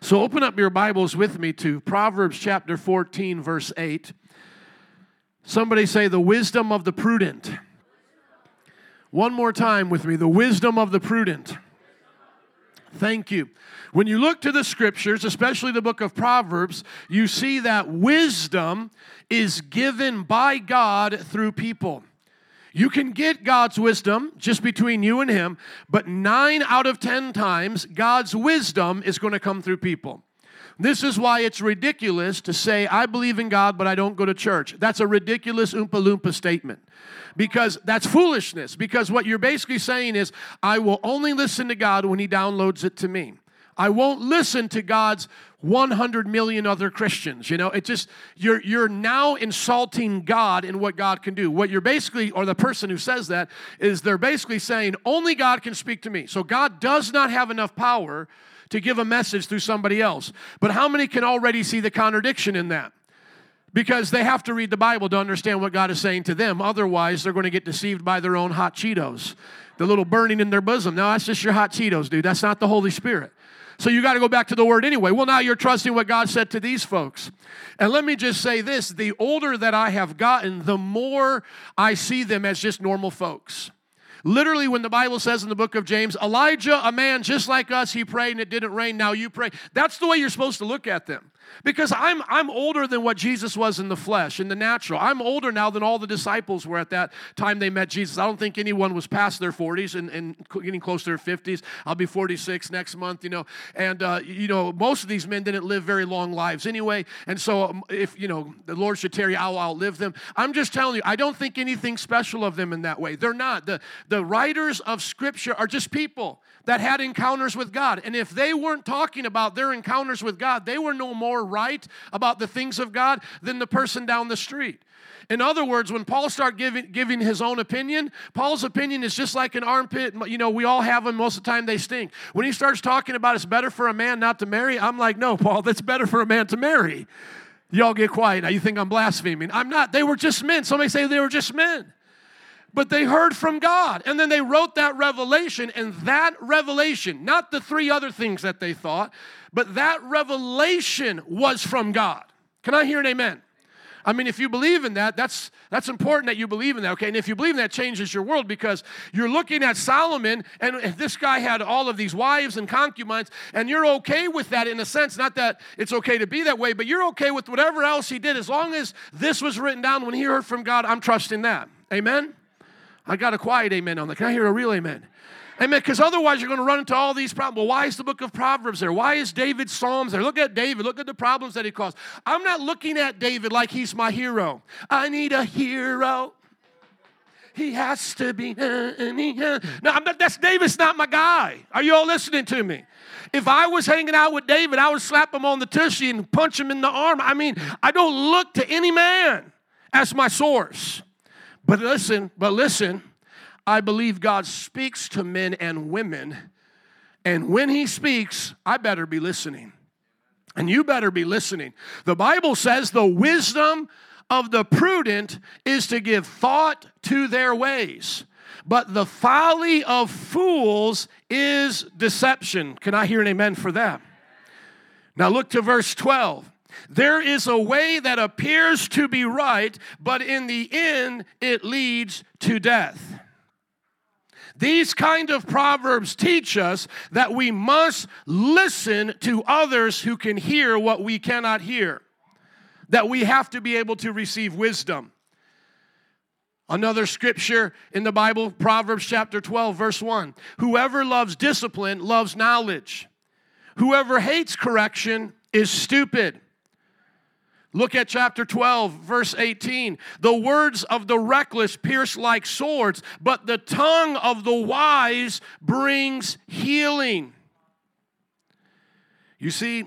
So open up your Bibles with me to Proverbs chapter 14, verse 8. Somebody say, the wisdom of the prudent. One more time with me, the wisdom of the prudent. Thank you. When you look to the scriptures, especially the book of Proverbs, you see that wisdom is given by God through people. You can get God's wisdom just between you and Him, but nine out of ten times, God's wisdom is going to come through people. This is why it's ridiculous to say, I believe in God, but I don't go to church. That's a ridiculous Oompa Loompa statement because that's foolishness. Because what you're basically saying is, I will only listen to God when He downloads it to me. I won't listen to God's 100 million other Christians. You know, it just, you're, you're now insulting God in what God can do. What you're basically, or the person who says that, is they're basically saying, only God can speak to me. So God does not have enough power to give a message through somebody else. But how many can already see the contradiction in that? Because they have to read the Bible to understand what God is saying to them. Otherwise, they're going to get deceived by their own hot Cheetos, the little burning in their bosom. No, that's just your hot Cheetos, dude. That's not the Holy Spirit. So you got to go back to the word anyway. Well, now you're trusting what God said to these folks. And let me just say this the older that I have gotten, the more I see them as just normal folks. Literally, when the Bible says in the book of James, Elijah, a man just like us, he prayed and it didn't rain, now you pray. That's the way you're supposed to look at them. Because I'm, I'm older than what Jesus was in the flesh, in the natural. I'm older now than all the disciples were at that time they met Jesus. I don't think anyone was past their 40s and, and getting close to their 50s. I'll be 46 next month, you know. And, uh, you know, most of these men didn't live very long lives anyway. And so, um, if, you know, the Lord should tarry, I'll outlive them. I'm just telling you, I don't think anything special of them in that way. They're not. The, the writers of Scripture are just people that had encounters with God. And if they weren't talking about their encounters with God, they were no more right about the things of God than the person down the street. In other words, when Paul started giving, giving his own opinion, Paul's opinion is just like an armpit. You know, we all have them most of the time, they stink. When he starts talking about it's better for a man not to marry, I'm like, no, Paul, that's better for a man to marry. Y'all get quiet now. You think I'm blaspheming. I'm not. They were just men. Somebody say they were just men but they heard from God. And then they wrote that revelation, and that revelation, not the three other things that they thought, but that revelation was from God. Can I hear an amen? I mean, if you believe in that, that's that's important that you believe in that, okay? And if you believe in that, changes your world because you're looking at Solomon, and this guy had all of these wives and concubines, and you're okay with that in a sense. Not that it's okay to be that way, but you're okay with whatever else he did as long as this was written down when he heard from God. I'm trusting that. Amen. I got a quiet amen on that. Can I hear a real amen? Amen. Because otherwise, you're going to run into all these problems. Well, why is the book of Proverbs there? Why is David's Psalms there? Look at David. Look at the problems that he caused. I'm not looking at David like he's my hero. I need a hero. He has to be. Uh. No, I'm not, that's David's not my guy. Are you all listening to me? If I was hanging out with David, I would slap him on the tushy and punch him in the arm. I mean, I don't look to any man as my source. But listen, but listen, I believe God speaks to men and women. And when He speaks, I better be listening. And you better be listening. The Bible says the wisdom of the prudent is to give thought to their ways. But the folly of fools is deception. Can I hear an amen for that? Now look to verse 12. There is a way that appears to be right, but in the end it leads to death. These kind of proverbs teach us that we must listen to others who can hear what we cannot hear, that we have to be able to receive wisdom. Another scripture in the Bible, Proverbs chapter 12, verse 1 Whoever loves discipline loves knowledge, whoever hates correction is stupid. Look at chapter 12, verse 18. The words of the reckless pierce like swords, but the tongue of the wise brings healing. You see,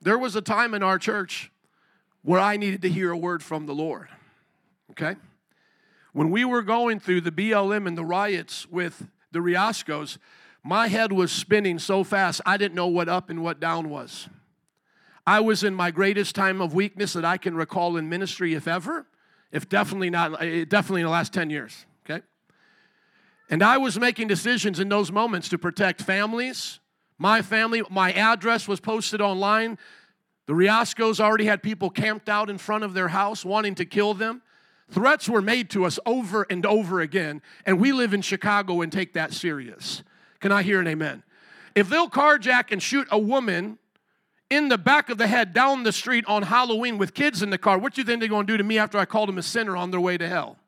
there was a time in our church where I needed to hear a word from the Lord. Okay? When we were going through the BLM and the riots with the Riascos, my head was spinning so fast I didn't know what up and what down was. I was in my greatest time of weakness that I can recall in ministry, if ever, if definitely not, eh, definitely in the last 10 years, okay? And I was making decisions in those moments to protect families, My family, my address was posted online. The Riascos already had people camped out in front of their house wanting to kill them. Threats were made to us over and over again, and we live in Chicago and take that serious. Can I hear an amen? If they'll carjack and shoot a woman in the back of the head down the street on Halloween with kids in the car, what do you think they're going to do to me after I called them a sinner on their way to hell?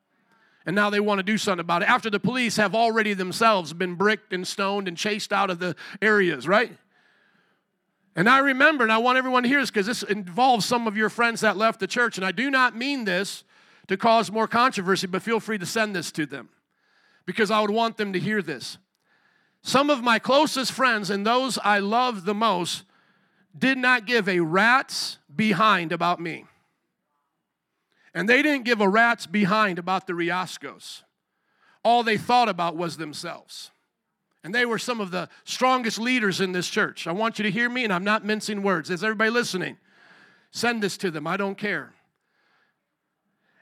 And now they want to do something about it after the police have already themselves been bricked and stoned and chased out of the areas, right? And I remember, and I want everyone to hear this because this involves some of your friends that left the church, and I do not mean this to cause more controversy, but feel free to send this to them because I would want them to hear this. Some of my closest friends and those I love the most did not give a rat's behind about me. And they didn't give a rat's behind about the Riascos. All they thought about was themselves. And they were some of the strongest leaders in this church. I want you to hear me, and I'm not mincing words. Is everybody listening? Send this to them. I don't care.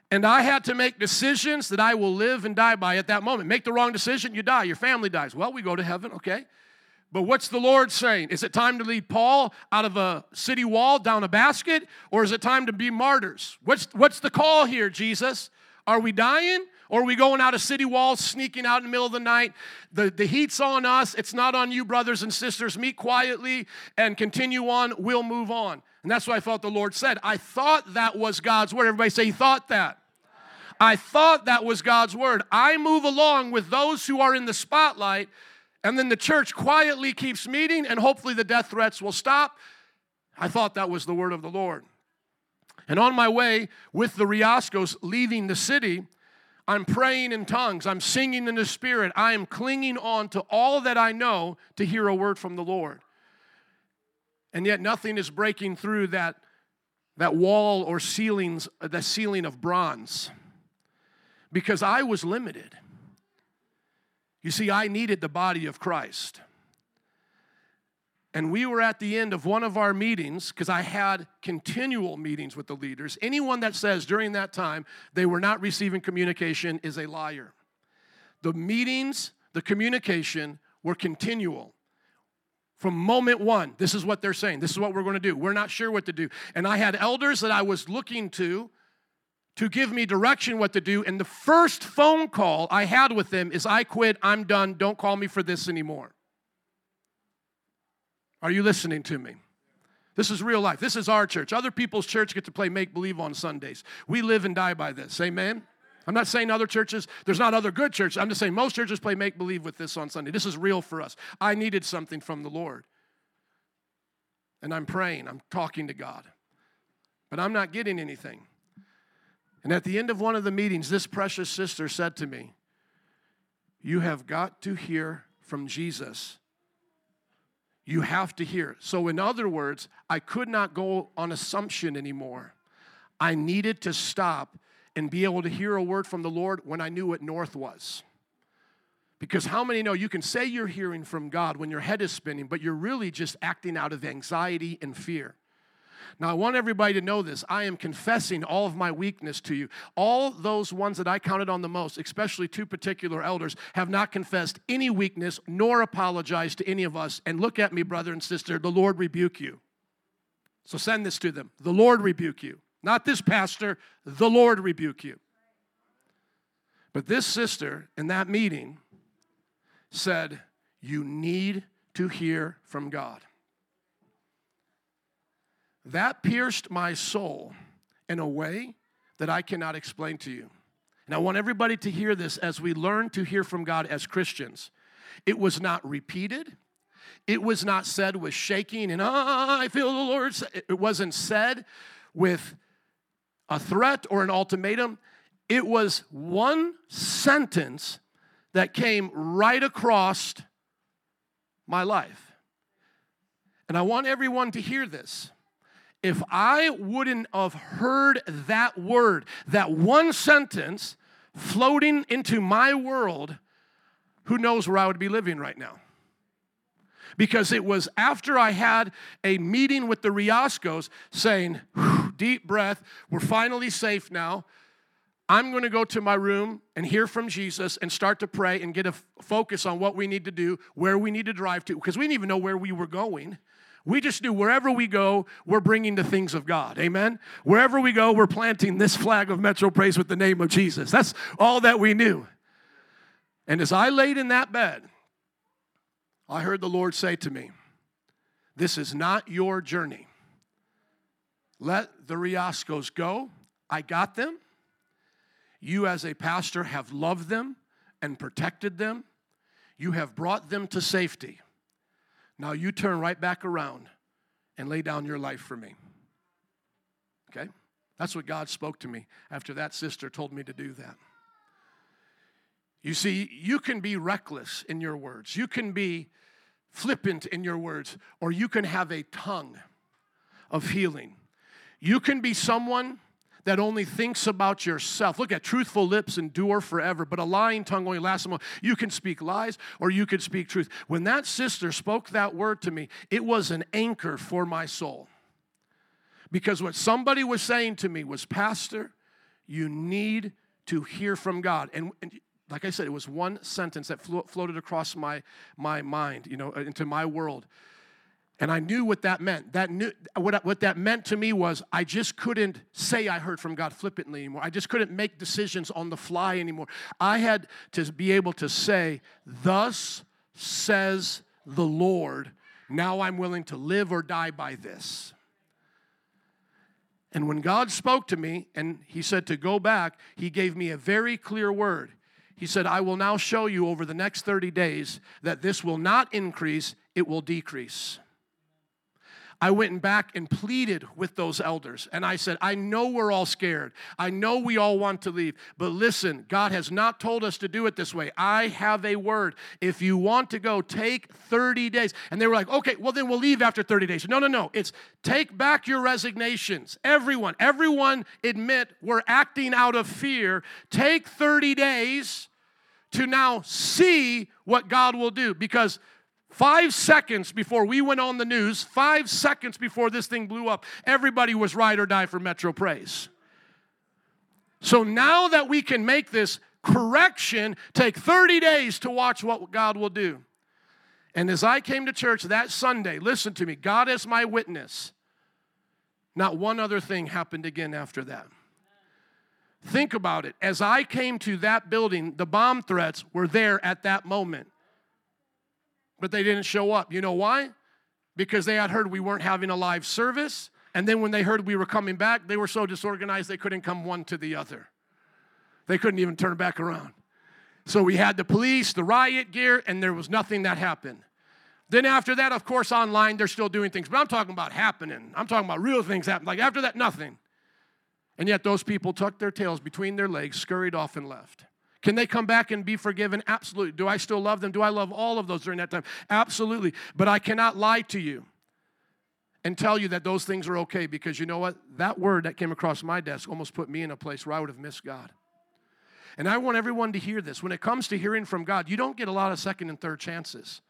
And I had to make decisions that I will live and die by at that moment. Make the wrong decision, you die. Your family dies. Well, we go to heaven, okay? But what's the Lord saying? Is it time to lead Paul out of a city wall down a basket? Or is it time to be martyrs? What's, what's the call here, Jesus? Are we dying? Or are we going out of city walls, sneaking out in the middle of the night? The, the heat's on us. It's not on you, brothers and sisters. Meet quietly and continue on. We'll move on. And that's what I felt the Lord said. I thought that was God's word. Everybody say, He thought that. I thought that was God's word. I move along with those who are in the spotlight, and then the church quietly keeps meeting, and hopefully the death threats will stop. I thought that was the word of the Lord. And on my way with the Riascos leaving the city, I'm praying in tongues. I'm singing in the Spirit. I am clinging on to all that I know to hear a word from the Lord. And yet nothing is breaking through that, that wall or ceilings, the ceiling of bronze because I was limited. You see, I needed the body of Christ. And we were at the end of one of our meetings because I had continual meetings with the leaders. Anyone that says during that time they were not receiving communication is a liar. The meetings, the communication were continual. From moment one, this is what they're saying. This is what we're going to do. We're not sure what to do. And I had elders that I was looking to to give me direction what to do. And the first phone call I had with them is I quit, I'm done, don't call me for this anymore. Are you listening to me? This is real life. This is our church. Other people's church get to play make believe on Sundays. We live and die by this. Amen. I'm not saying other churches, there's not other good churches. I'm just saying most churches play make believe with this on Sunday. This is real for us. I needed something from the Lord. And I'm praying, I'm talking to God. But I'm not getting anything. And at the end of one of the meetings, this precious sister said to me, You have got to hear from Jesus. You have to hear. So, in other words, I could not go on assumption anymore. I needed to stop and be able to hear a word from the Lord when I knew what north was. Because how many know you can say you're hearing from God when your head is spinning, but you're really just acting out of anxiety and fear? Now, I want everybody to know this. I am confessing all of my weakness to you. All those ones that I counted on the most, especially two particular elders, have not confessed any weakness nor apologized to any of us. And look at me, brother and sister, the Lord rebuke you. So send this to them. The Lord rebuke you. Not this pastor, the Lord rebuke you. But this sister in that meeting said, You need to hear from God. That pierced my soul in a way that I cannot explain to you. And I want everybody to hear this as we learn to hear from God as Christians. It was not repeated. It was not said with shaking and, ah, I feel the Lord. It wasn't said with a threat or an ultimatum. It was one sentence that came right across my life. And I want everyone to hear this if I wouldn't have heard that word, that one sentence floating into my world, who knows where I would be living right now? Because it was after I had a meeting with the Riascos saying, deep breath, we're finally safe now. I'm going to go to my room and hear from Jesus and start to pray and get a f- focus on what we need to do, where we need to drive to, because we didn't even know where we were going. We just knew wherever we go, we're bringing the things of God. Amen? Wherever we go, we're planting this flag of Metro Praise with the name of Jesus. That's all that we knew. And as I laid in that bed, I heard the Lord say to me, This is not your journey. Let the Riascos go. I got them. You, as a pastor, have loved them and protected them. You have brought them to safety. Now you turn right back around and lay down your life for me. Okay? That's what God spoke to me after that sister told me to do that. You see, you can be reckless in your words, you can be flippant in your words, or you can have a tongue of healing. You can be someone that only thinks about yourself. Look at truthful lips endure forever, but a lying tongue only lasts a moment. You can speak lies or you can speak truth. When that sister spoke that word to me, it was an anchor for my soul. Because what somebody was saying to me was, Pastor, you need to hear from God. And, and like I said, it was one sentence that flo- floated across my, my mind, you know, into my world. And I knew what that meant. That knew, what, what that meant to me was I just couldn't say I heard from God flippantly anymore. I just couldn't make decisions on the fly anymore. I had to be able to say, Thus says the Lord. Now I'm willing to live or die by this. And when God spoke to me and He said to go back, He gave me a very clear word. He said, I will now show you over the next 30 days that this will not increase, it will decrease. I went back and pleaded with those elders. And I said, I know we're all scared. I know we all want to leave. But listen, God has not told us to do it this way. I have a word. If you want to go, take 30 days. And they were like, okay, well, then we'll leave after 30 days. No, no, no. It's take back your resignations. Everyone, everyone admit we're acting out of fear. Take 30 days to now see what God will do. Because Five seconds before we went on the news, five seconds before this thing blew up, everybody was ride or die for Metro Praise. So now that we can make this correction, take 30 days to watch what God will do. And as I came to church that Sunday, listen to me, God is my witness. Not one other thing happened again after that. Think about it. As I came to that building, the bomb threats were there at that moment but they didn't show up. You know why? Because they had heard we weren't having a live service. And then when they heard we were coming back, they were so disorganized they couldn't come one to the other. They couldn't even turn back around. So we had the police, the riot gear, and there was nothing that happened. Then after that, of course, online, they're still doing things. But I'm talking about happening. I'm talking about real things happening. Like after that, nothing. And yet those people tucked their tails between their legs, scurried off, and left. Can they come back and be forgiven? Absolutely. Do I still love them? Do I love all of those during that time? Absolutely. But I cannot lie to you and tell you that those things are okay because you know what? That word that came across my desk almost put me in a place where I would have missed God. And I want everyone to hear this. When it comes to hearing from God, you don't get a lot of second and third chances.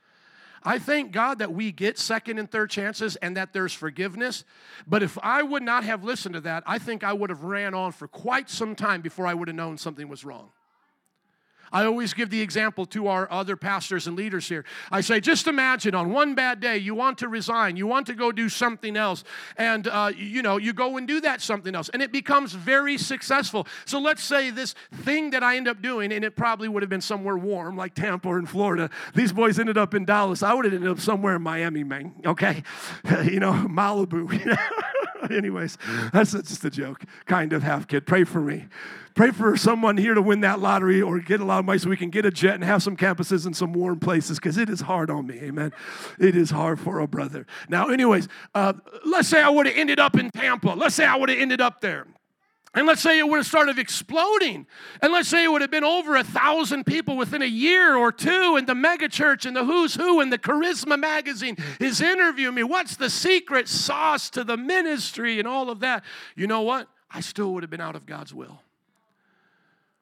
I thank God that we get second and third chances and that there's forgiveness. But if I would not have listened to that, I think I would have ran on for quite some time before I would have known something was wrong. I always give the example to our other pastors and leaders here. I say, just imagine on one bad day, you want to resign, you want to go do something else, and uh, you know, you go and do that something else, and it becomes very successful. So let's say this thing that I end up doing, and it probably would have been somewhere warm, like Tampa or in Florida. These boys ended up in Dallas. I would have ended up somewhere in Miami, man. Okay, you know, Malibu. Anyways, that's just a joke, kind of half kid. Pray for me. Pray for someone here to win that lottery or get a lot of money so we can get a jet and have some campuses in some warm places because it is hard on me. Amen. It is hard for a brother. Now, anyways, uh, let's say I would have ended up in Tampa. Let's say I would have ended up there. And let's say it would have started exploding. And let's say it would have been over a thousand people within a year or two, and the megachurch and the who's who and the Charisma magazine is interviewing me. What's the secret sauce to the ministry and all of that? You know what? I still would have been out of God's will.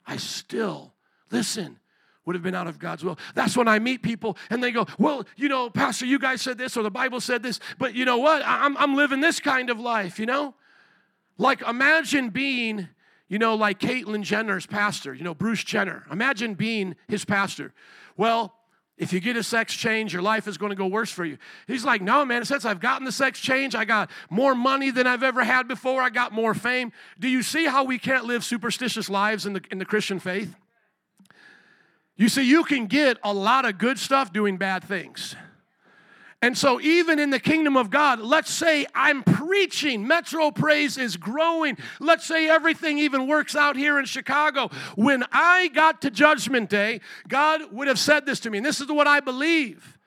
I still, listen, would have been out of God's will. That's when I meet people and they go, Well, you know, Pastor, you guys said this or the Bible said this, but you know what? I'm, I'm living this kind of life, you know? Like, imagine being, You know, like Caitlyn Jenner's pastor, you know, Bruce Jenner. Imagine being his pastor. Well, if you get a sex change, your life is going to go worse for you. He's like, no, man, since I've gotten the sex change, I got more money than I've ever had before. I got more fame. Do you see how we can't live superstitious lives in the, in the Christian faith? You see, you can get a lot of good stuff doing bad things. And so, even in the kingdom of God, let's say I'm preaching, Metro Praise is growing. Let's say everything even works out here in Chicago. When I got to Judgment Day, God would have said this to me, and this is what I believe.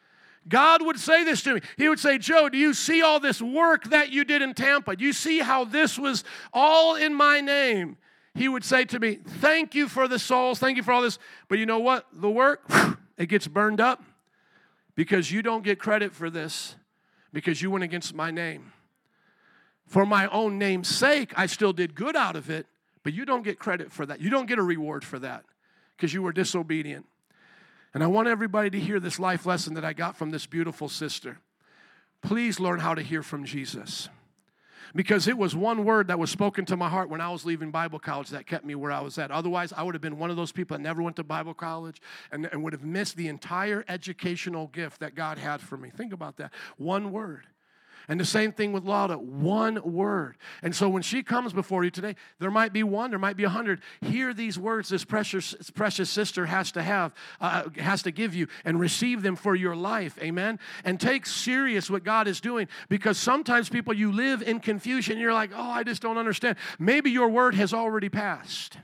God would say this to me. He would say, Joe, do you see all this work that you did in Tampa? Do you see how this was all in my name? He would say to me, Thank you for the souls. Thank you for all this. But you know what? The work, it gets burned up because you don't get credit for this because you went against my name. For my own name's sake, I still did good out of it, but you don't get credit for that. You don't get a reward for that because you were disobedient. And I want everybody to hear this life lesson that I got from this beautiful sister. Please learn how to hear from Jesus because it was one word that was spoken to my heart when I was leaving Bible college that kept me where I was at. Otherwise, I would have been one of those people that never went to Bible college and, and would have missed the entire educational gift that God had for me. Think about that. One word. And the same thing with Laura, one word. And so when she comes before you today, there might be one, there might be a hundred. Hear these words this precious, precious sister has to have, uh, has to give you, and receive them for your life. Amen. And take serious what God is doing because sometimes people you live in confusion. you're like, oh, I just don't understand. Maybe your word has already passed,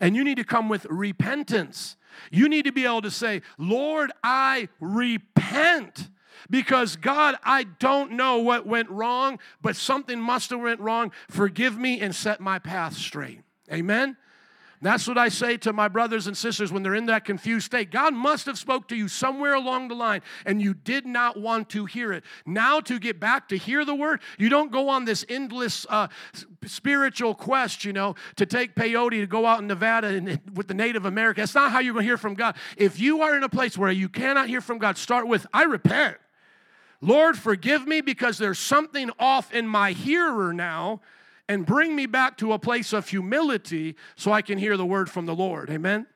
and you need to come with repentance. You need to be able to say, Lord, I repent because God, I don't know what went wrong, but something must have went wrong. Forgive me and set my path straight. Amen. That's what I say to my brothers and sisters when they're in that confused state. God must have spoke to you somewhere along the line and you did not want to hear it. Now to get back to hear the word, you don't go on this endless uh, spiritual quest, you know, to take peyote to go out in Nevada and, with the Native American. That's not how you're going to hear from God. If you are in a place where you cannot hear from God, start with, I repent. Lord, forgive me because there's something off in my hearer now, and bring me back to a place of humility so I can hear the word from the Lord. Amen.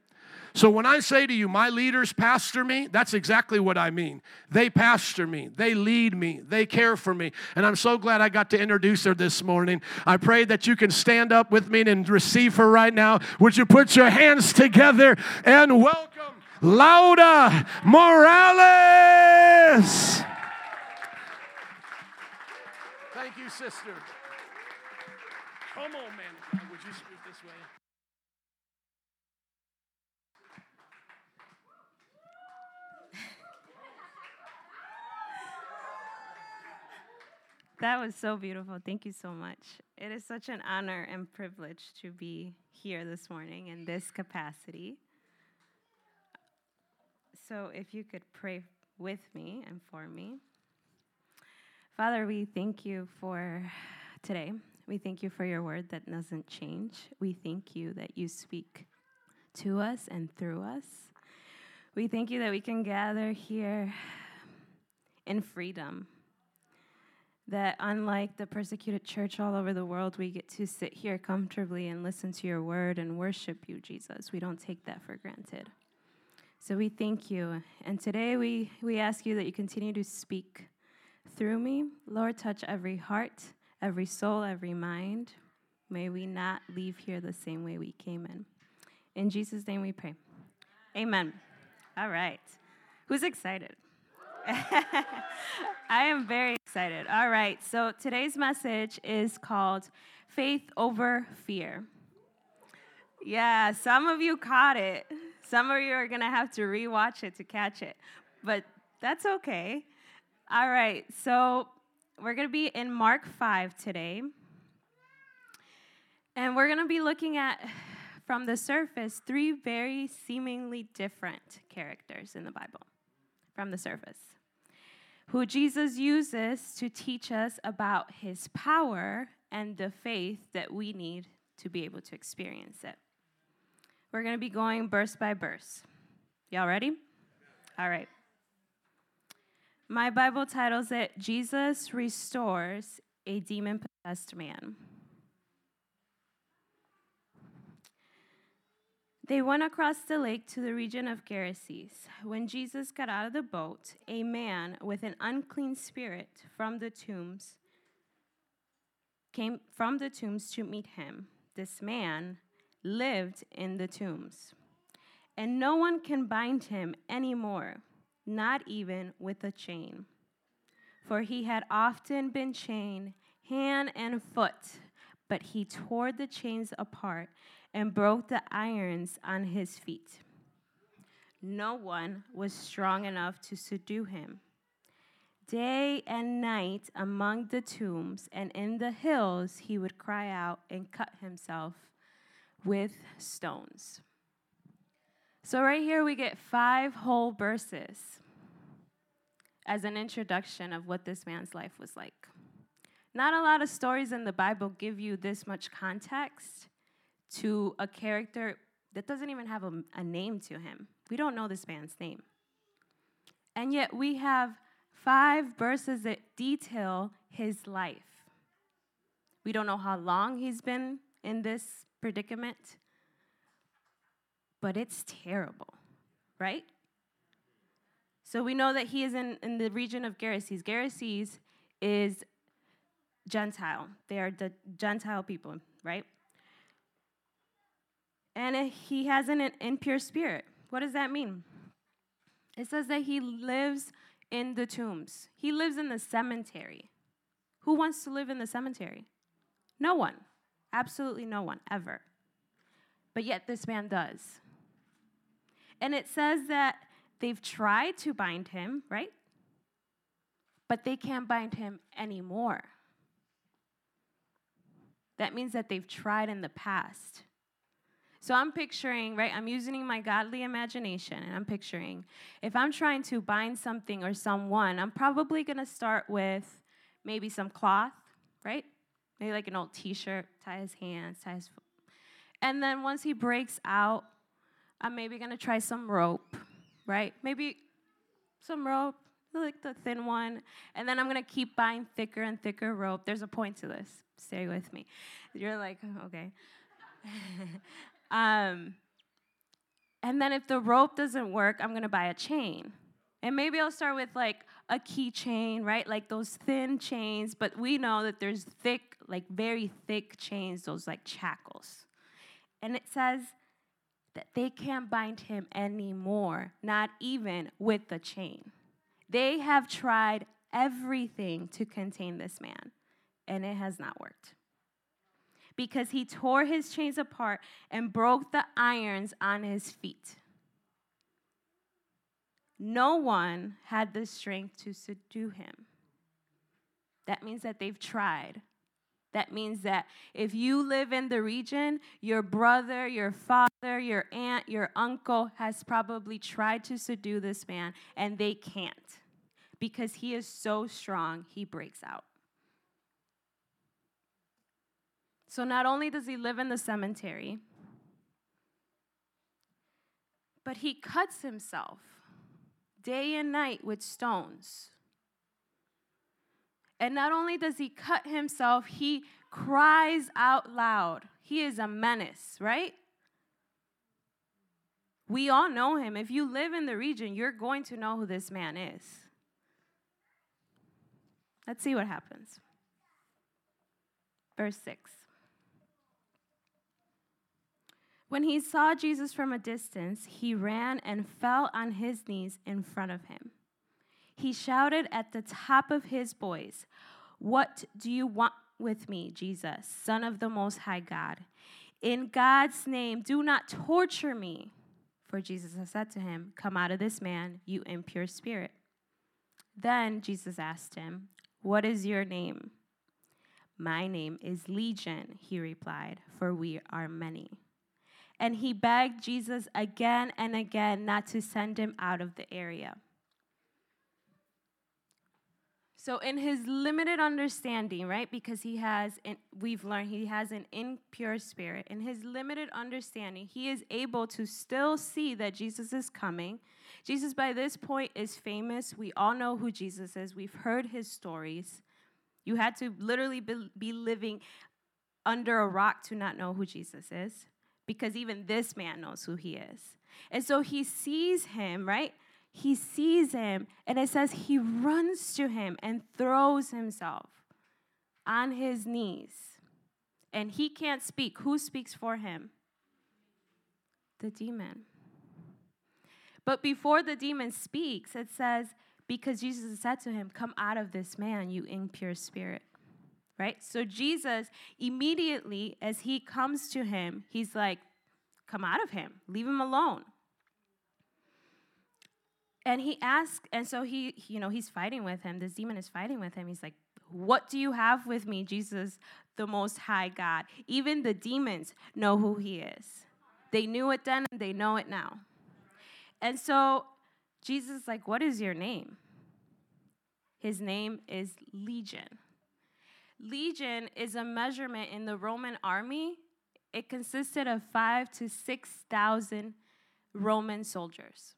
So when I say to you, my leaders pastor me, that's exactly what I mean. They pastor me, they lead me, they care for me. And I'm so glad I got to introduce her this morning. I pray that you can stand up with me and receive her right now. Would you put your hands together and welcome Laura Morales? Sister. Come on, man. Would you speak this way? That was so beautiful. Thank you so much. It is such an honor and privilege to be here this morning in this capacity. So, if you could pray with me and for me. Father, we thank you for today. We thank you for your word that doesn't change. We thank you that you speak to us and through us. We thank you that we can gather here in freedom. That unlike the persecuted church all over the world, we get to sit here comfortably and listen to your word and worship you, Jesus. We don't take that for granted. So we thank you. And today we, we ask you that you continue to speak through me. Lord, touch every heart, every soul, every mind. May we not leave here the same way we came in. In Jesus' name we pray. Amen. All right. Who's excited? I am very excited. All right. So today's message is called Faith Over Fear. Yeah, some of you caught it. Some of you are going to have to rewatch it to catch it. But that's okay. All right, so we're going to be in Mark 5 today. And we're going to be looking at, from the surface, three very seemingly different characters in the Bible, from the surface, who Jesus uses to teach us about his power and the faith that we need to be able to experience it. We're going to be going verse by verse. Y'all ready? All right. My Bible titles it Jesus Restores a Demon Possessed Man. They went across the lake to the region of Gerasenes. When Jesus got out of the boat, a man with an unclean spirit from the tombs came from the tombs to meet him. This man lived in the tombs, and no one can bind him anymore, not even with a chain. For he had often been chained hand and foot, but he tore the chains apart and broke the irons on his feet. No one was strong enough to subdue him. Day and night among the tombs and in the hills, he would cry out and cut himself with stones. So, right here, we get five whole verses as an introduction of what this man's life was like. Not a lot of stories in the Bible give you this much context to a character that doesn't even have a, a, name to him. We don't know this man's name. And yet we have five verses that detail his life. We don't know how long he's been in this predicament, but it's terrible, right? So we know that he is in, in the region of Gerasenes. Gerasenes is Gentile. They are the Gentile people, right? and he has an impure spirit. What does that mean? It says that he lives in the tombs, he lives in the cemetery. Who wants to live in the cemetery? No one. Absolutely no one, ever. But yet this man does. And it says that they've tried to bind him, right? But they can't bind him anymore. That means that they've tried in the past. So I'm picturing, right? I'm using my godly imagination and I'm picturing if I'm trying to bind something or someone, I'm probably going to start with maybe some cloth, right? Maybe like an old t shirt, tie his hands, tie his foot. And then once he breaks out, I'm maybe to try some rope, right? Maybe some rope, like the thin one. And then I'm to keep buying thicker and thicker rope. There's a point to this. Stay with me. You're like, okay. Um, and then if the rope doesn't work, I'm gonna buy a chain. And maybe I'll start with like a keychain, right? Like those thin chains, but we know that there's thick, like very thick chains, those like shackles. And it says that they can't bind him anymore, not even with the chain. They have tried everything to contain this man, and it has not worked because he tore his chains apart and broke the irons on his feet. No one had the strength to subdue him. That means that they've tried. That means that if you live in the region, your brother, your father, your aunt, your uncle has probably tried to subdue this man, and they can't because he is so strong, he breaks out. So not only does he live in the cemetery, but he cuts himself day and night with stones. And not only does he cut himself, he cries out loud. He is a menace, right? We all know him. If you live in the region, you're going to know who this man is. Let's see what happens. Verse 6. When he saw Jesus from a distance, he ran and fell on his knees in front of him. He shouted at the top of his voice, What do you want with me, Jesus, Son of the Most High God? In God's name, do not torture me. For Jesus has said to him, Come out of this man, you impure spirit. Then Jesus asked him, What is your name? My name is Legion, he replied, for we are many and he begged Jesus again and again not to send him out of the area. So, in his limited understanding, right, because he has, we've learned he has an impure spirit, in his limited understanding, he is able to still see that Jesus is coming. Jesus, by this point, is famous. We all know who Jesus is, we've heard his stories. You had to literally be, be living under a rock to not know who Jesus is because even this man knows who he is. And so he sees him, right? He sees him, and it says he runs to him and throws himself on his knees. And he can't speak. Who speaks for him? The demon. But before the demon speaks, it says, because Jesus said to him, Come out of this man, you impure spirit. Right? So Jesus, immediately as he comes to him, he's like, Come out of him, leave him alone. And he asks, and so he, you know, he's fighting with him. This demon is fighting with him. He's like, What do you have with me, Jesus, the Most High God? Even the demons know who he is. They knew it then, and they know it now. And so Jesus is like, What is your name? His name is Legion. Legion is a measurement in the Roman army. It consisted of five to 6,000 Roman soldiers.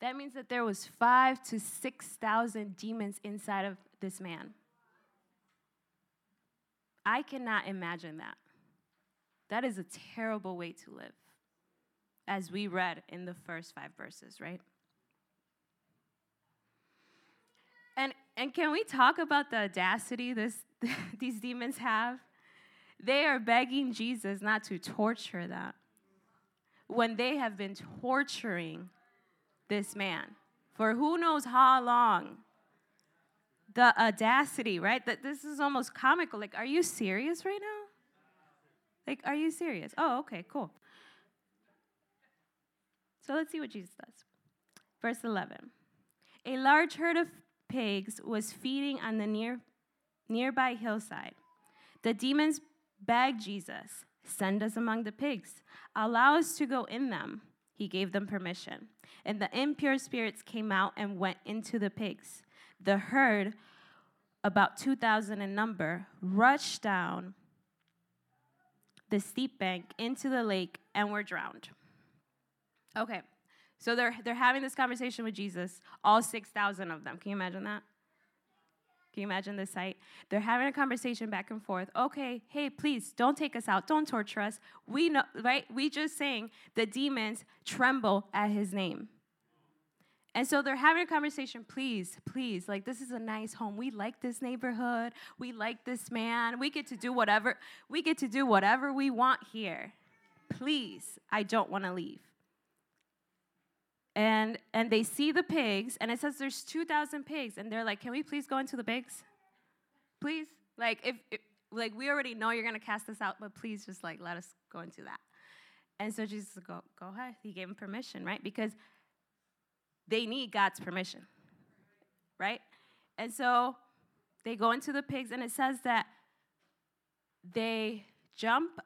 That means that there was five to 6,000 demons inside of this man. I cannot imagine that. That is a terrible way to live as we read in the first five verses, right? And, and can we talk about the audacity this, these demons have? They are begging Jesus not to torture them when they have been torturing this man for who knows how long. The audacity, right? That this is almost comical. Like, are you serious right now? Like, are you serious? Oh, okay, cool. So let's see what Jesus does. Verse 11 A large herd of pigs was feeding on the near, nearby hillside. The demons begged Jesus, Send us among the pigs, allow us to go in them. He gave them permission. And the impure spirits came out and went into the pigs. The herd, about 2,000 in number, rushed down the steep bank into the lake and were drowned. Okay, so they're, they're having this conversation with Jesus, all 6,000 of them. Can you imagine that? Can you imagine the sight? They're having a conversation back and forth. Okay, hey, please don't take us out. Don't torture us. We know, right? We just saying the demons tremble at his name. And so they're having a conversation, please, please, like this is a nice home. We like this neighborhood. We like this man. We get to do whatever, we get to do whatever we want here. Please, I don't want to leave and and they see the pigs and it says there's 2000 pigs and they're like can we please go into the pigs? Please? Like if, if like we already know you're going to cast us out but please just like let us go into that. And so jesus go go ahead. He gave him permission right? Because they need god's permission right? And so they go into the pigs and it says that they jump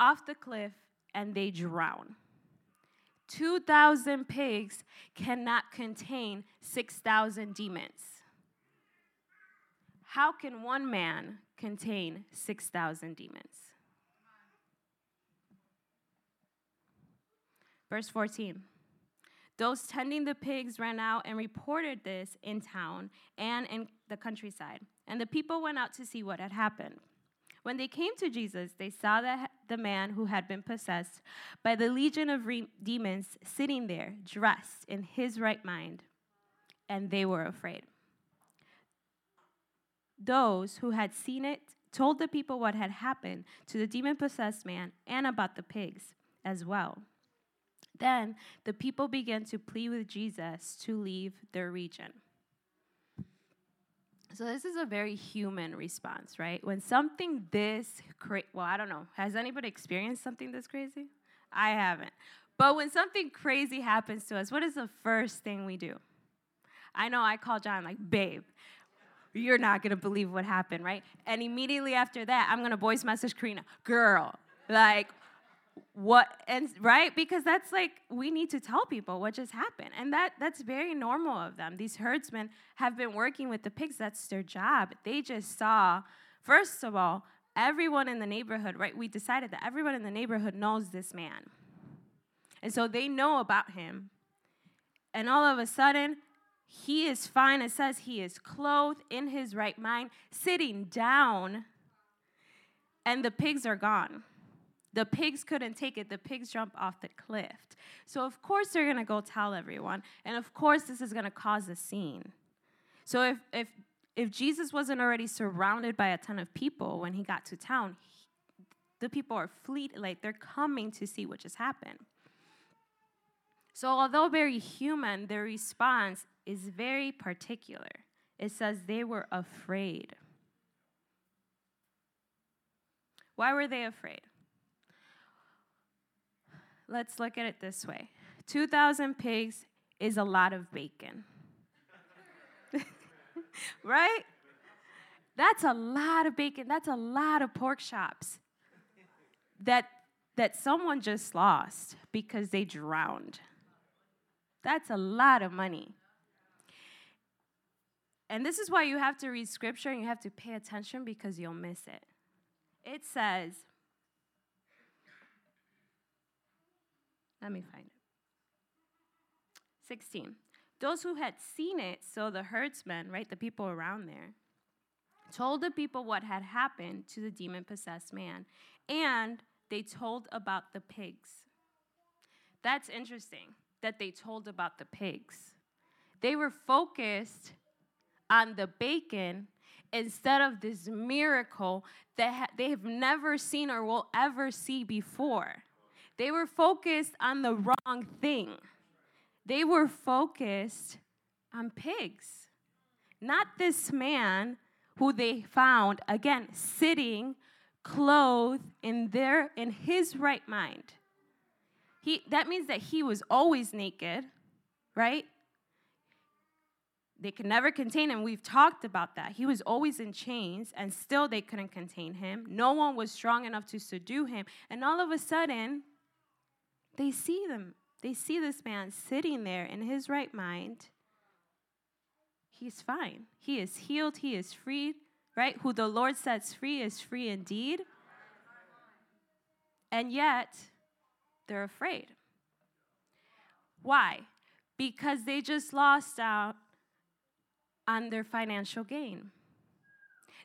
off the cliff and they drown 2,000 pigs cannot contain 6,000 demons. How can one man contain 6,000 demons? Verse 14. Those tending the pigs ran out and reported this in town and in the countryside. And the people went out to see what had happened. When they came to Jesus, they saw that the man who had been possessed by the legion of re- demons sitting there, dressed in his right mind, and they were afraid. Those who had seen it told the people what had happened to the demon possessed man and about the pigs as well. Then the people began to plead with Jesus to leave their region. So this is a very human response, right? When something this crazy, well, I don't know. Has anybody experienced something this crazy? I haven't. But when something crazy happens to us, what is the first thing we do? I know I call John like, babe, you're not gonna believe what happened, right? And immediately after that, I'm gonna voice message Karina, girl, like, what and right? Because that's like we need to tell people what just happened. And that that's very normal of them. These herdsmen have been working with the pigs. That's their job. They just saw first of all everyone in the neighborhood right? We decided that everyone in the neighborhood knows this man. And so they know about him. And all of a sudden he is fine. It says he is clothed in his right mind sitting down and the pigs are gone. The pigs couldn't take it. The pigs jump off the cliff. So, of course, they're going to go tell everyone. And of course, this is going to cause a scene. So, if, if, if Jesus wasn't already surrounded by a ton of people when he got to town, he, the people are fleet, like they're coming to see what just happened. So, although very human, their response is very particular. It says they were afraid. Why were they afraid? Let's look at it this way 2,000 pigs is a lot of bacon. right? That's a lot of bacon. That's a lot of pork chops that, that someone just lost because they drowned. That's a lot of money. And this is why you have to read scripture and you have to pay attention because you'll miss it. It says, let me find it. 16. Those who had seen it, so the herdsmen, right, the people around there, told the people what had happened to the demon possessed man, and they told about the pigs. That's interesting that they told about the pigs. They were focused on the bacon instead of this miracle that ha- they have never seen or will ever see before. They were focused on the wrong thing. They were focused on pigs, not this man who they found again sitting clothed in their in his right mind. He that means that he was always naked, right? They could never contain him. We've talked about that. He was always in chains, and still they couldn't contain him. No one was strong enough to subdue him. And all of a sudden, they see them. They see this man sitting there in his right mind. He's fine. He is healed. He is freed, right? Who the Lord sets free is free indeed. And yet, they're afraid. Why? Because they just lost out on their financial gain.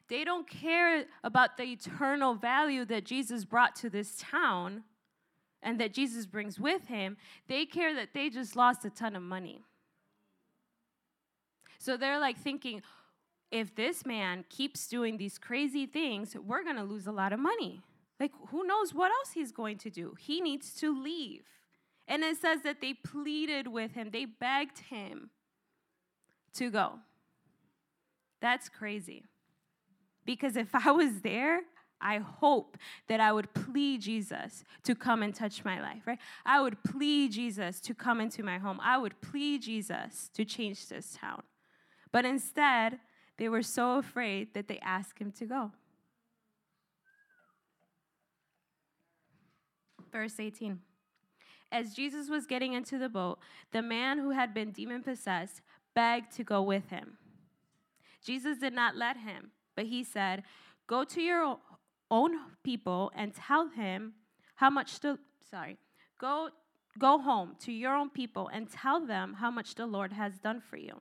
They don't care about the eternal value that Jesus brought to this town and that Jesus brings with him. They care that they just lost a ton of money. So they're like thinking, if this man keeps doing these crazy things, we're going to lose a lot of money. Like, who knows what else he's going to do? He needs to leave. And it says that they pleaded with him, they begged him to go. That's crazy. Because if I was there, I hope that I would plead Jesus to come and touch my life, right? I would plead Jesus to come into my home. I would plead Jesus to change this town. But instead, they were so afraid that they asked him to go. Verse 18. As Jesus was getting into the boat, the man who had been demon possessed begged to go with him. Jesus did not let him, but he said, Go to your own people and tell him how much the sorry, go go home to your own people and tell them how much the Lord has done for you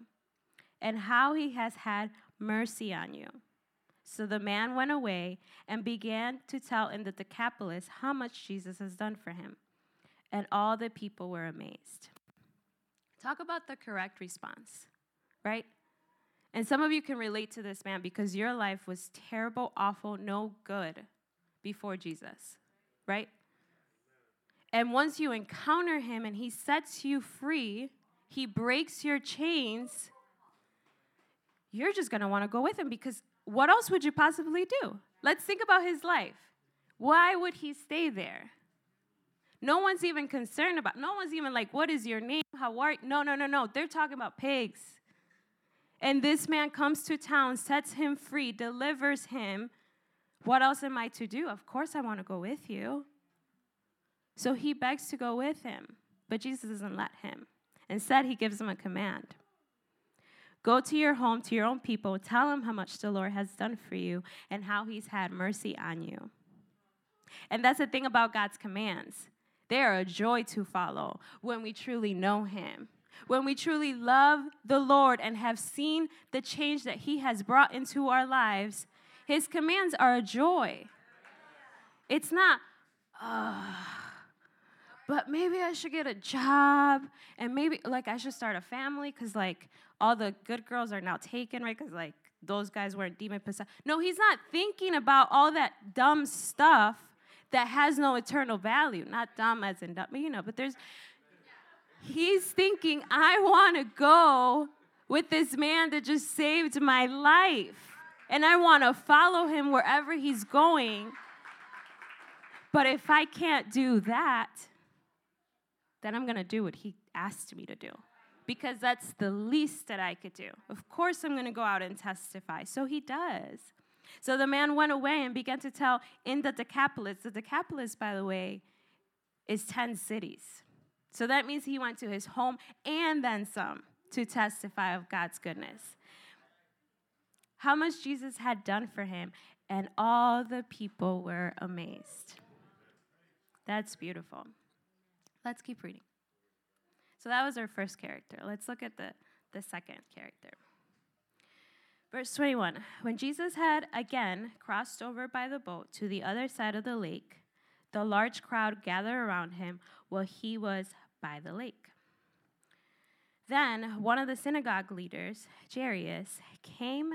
and how he has had mercy on you. So the man went away and began to tell in the Decapolis how much Jesus has done for him. And all the people were amazed. Talk about the correct response, right? And some of you can relate to this man because your life was terrible, awful, no good before Jesus, right? And once you encounter him and he sets you free, he breaks your chains, you're just gonna wanna go with him because what else would you possibly do? Let's think about his life. Why would he stay there? No one's even concerned about, no one's even like, what is your name? How are you? No, no, no, no. They're talking about pigs. And this man comes to town, sets him free, delivers him. What else am I to do? Of course, I want to go with you. So he begs to go with him, but Jesus doesn't let him. Instead, he gives him a command Go to your home, to your own people, tell them how much the Lord has done for you and how he's had mercy on you. And that's the thing about God's commands. They are a joy to follow when we truly know him when we truly love the Lord and have seen the change that He has brought into our lives, His commands are a joy. It's not, uh, but maybe I should get a job and maybe like I should start a family because like all the good girls are now taken, right? Because like those guys weren't demon possessed. No, he's not thinking about all that dumb stuff that has no eternal value. Not dumb as in dumb, you know, but there's, he's thinking, I want to go with this man that just saved my life. And I want to follow him wherever he's going. But if I can't do that, then I'm going to do what he asked me to do because that's the least that I could do. Of course, I'm going to go out and testify. So he does. So the man went away and began to tell in the Decapolis. The Decapolis, by the way, is 10 cities. So that means he went to his home and then some to testify of God's goodness. How much Jesus had done for him, and all the people were amazed. That's beautiful. Let's keep reading. So that was our first character. Let's look at the, the second character. Verse 21 When Jesus had again crossed over by the boat to the other side of the lake, the large crowd gathered around him while he was by the lake. Then one of the synagogue leaders, Jairus, came,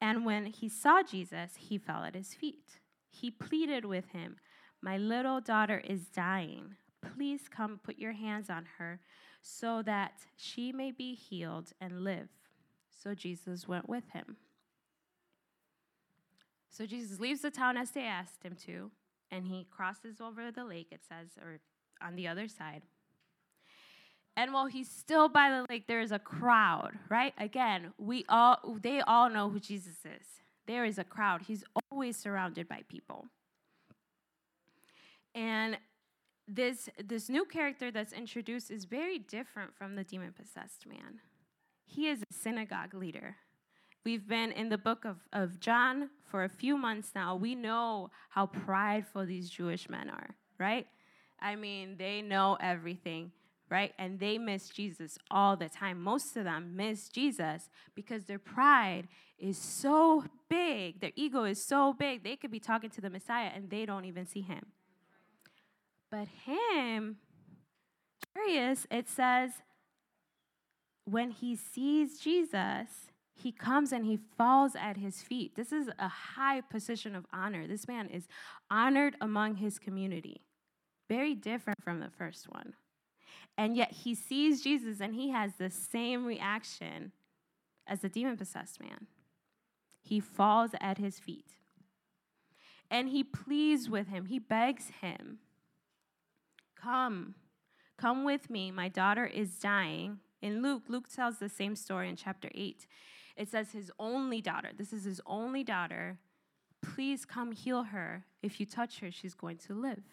and when he saw Jesus, he fell at his feet. He pleaded with him, My little daughter is dying. Please come put your hands on her so that she may be healed and live. So Jesus went with him. So Jesus leaves the town as they asked him to, and he crosses over the lake, it says, or on the other side. And while he's still by the lake, there is a crowd, right? Again, we all they all know who Jesus is. There is a crowd. He's always surrounded by people. And this, this new character that's introduced is very different from the demon possessed man. He is a synagogue leader. We've been in the book of, of John for a few months now. We know how prideful these Jewish men are, right? I mean, they know everything, right? And they miss Jesus all the time. Most of them miss Jesus because their pride is so big, their ego is so big, they could be talking to the Messiah and they don't even see him. But him, Jairus, it says, when he sees Jesus, he comes and he falls at his feet. This is a high position of honor. This man is honored among his community. Very different from the first one. And yet he sees Jesus and he has the same reaction as the demon possessed man. He falls at his feet. And he pleads with him, he begs him Come, come with me. My daughter is dying. In Luke, Luke tells the same story in chapter 8. It says, His only daughter, this is his only daughter, please come heal her. If you touch her, she's going to live.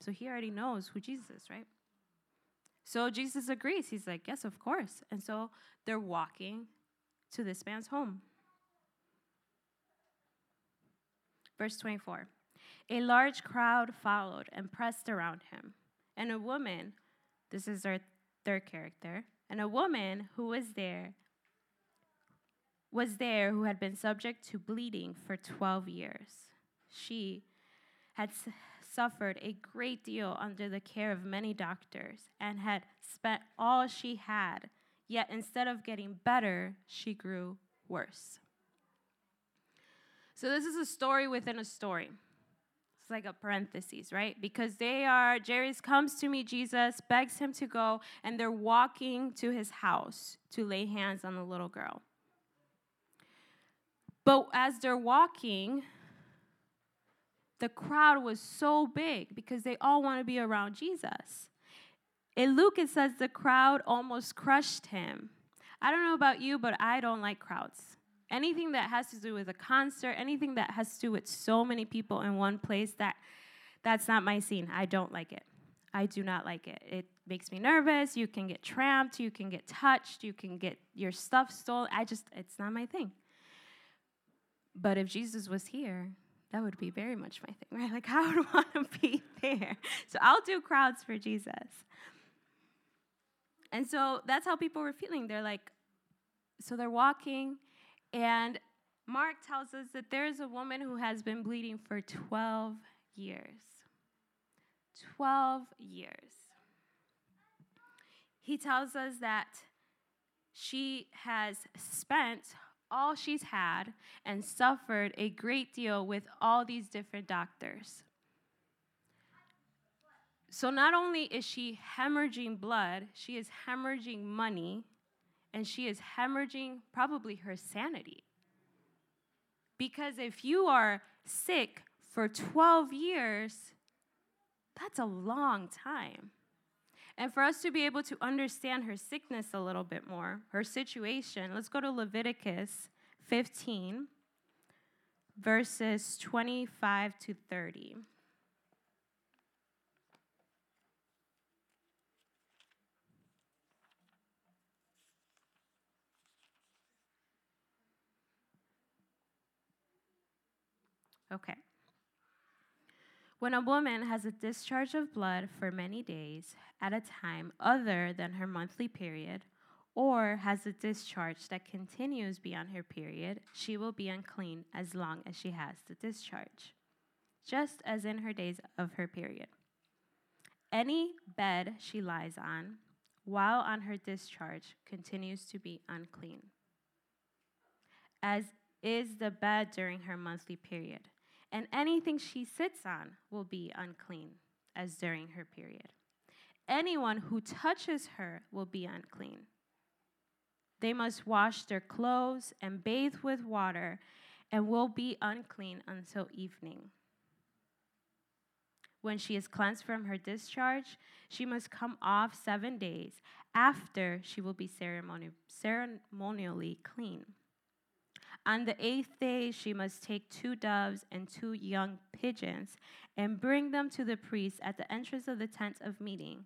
So he already knows who Jesus is, right? So Jesus agrees. He's like, Yes, of course. And so they're walking to this man's home. Verse 24 A large crowd followed and pressed around him and a woman, this is our third character, and a woman who was there was there who had been subject to bleeding for 12 years. She had suffered a great deal under the care of many doctors and had spent all she had, yet instead of getting better, she grew worse. So, this is a story within a story. It's like a parenthesis, right? Because they are, Jairus comes to meet Jesus, begs him to go, and they're walking to his house to lay hands on the little girl. But as they're walking, the crowd was so big because they all want to be around Jesus. In Luke, it says the crowd almost crushed him. I don't know about you, but I don't like crowds. Anything that has to do with a concert, anything that has to do with so many people in one place, that that's not my scene. I don't like it. I do not like it. It makes me nervous. You can get tramped, you can get touched, you can get your stuff stolen. I just it's not my thing. But if Jesus was here, that would be very much my thing, right? Like I would want to be there. So I'll do crowds for Jesus. And so that's how people were feeling. They're like, so they're walking, and Mark tells us that there is a woman who has been bleeding for 12 years. 12 years. He tells us that she has spent all she's had and suffered a great deal with all these different doctors. So not only is she hemorrhaging blood, she is hemorrhaging money, and she is hemorrhaging probably her sanity. Because if you are sick for 12 years, that's a long time. And for us to be able to understand her sickness a little bit more, her situation, let's go to Leviticus 15, verses 25 to 30. Okay. When a woman has a discharge of blood for many days at a time other than her monthly period, or has a discharge that continues beyond her period, she will be unclean as long as she has the discharge, just as in her days of her period. Any bed she lies on while on her discharge continues to be unclean, as is the bed during her monthly period and anything she sits on will be unclean, as during her period. Anyone who touches her will be unclean. They must wash their clothes and bathe with water and will be unclean until evening. When she is cleansed from her discharge, she must come off seven days. After, she will be ceremonially clean. On the eighth day, she must take two doves and two young pigeons and bring them to the priest at the entrance of the tent of meeting.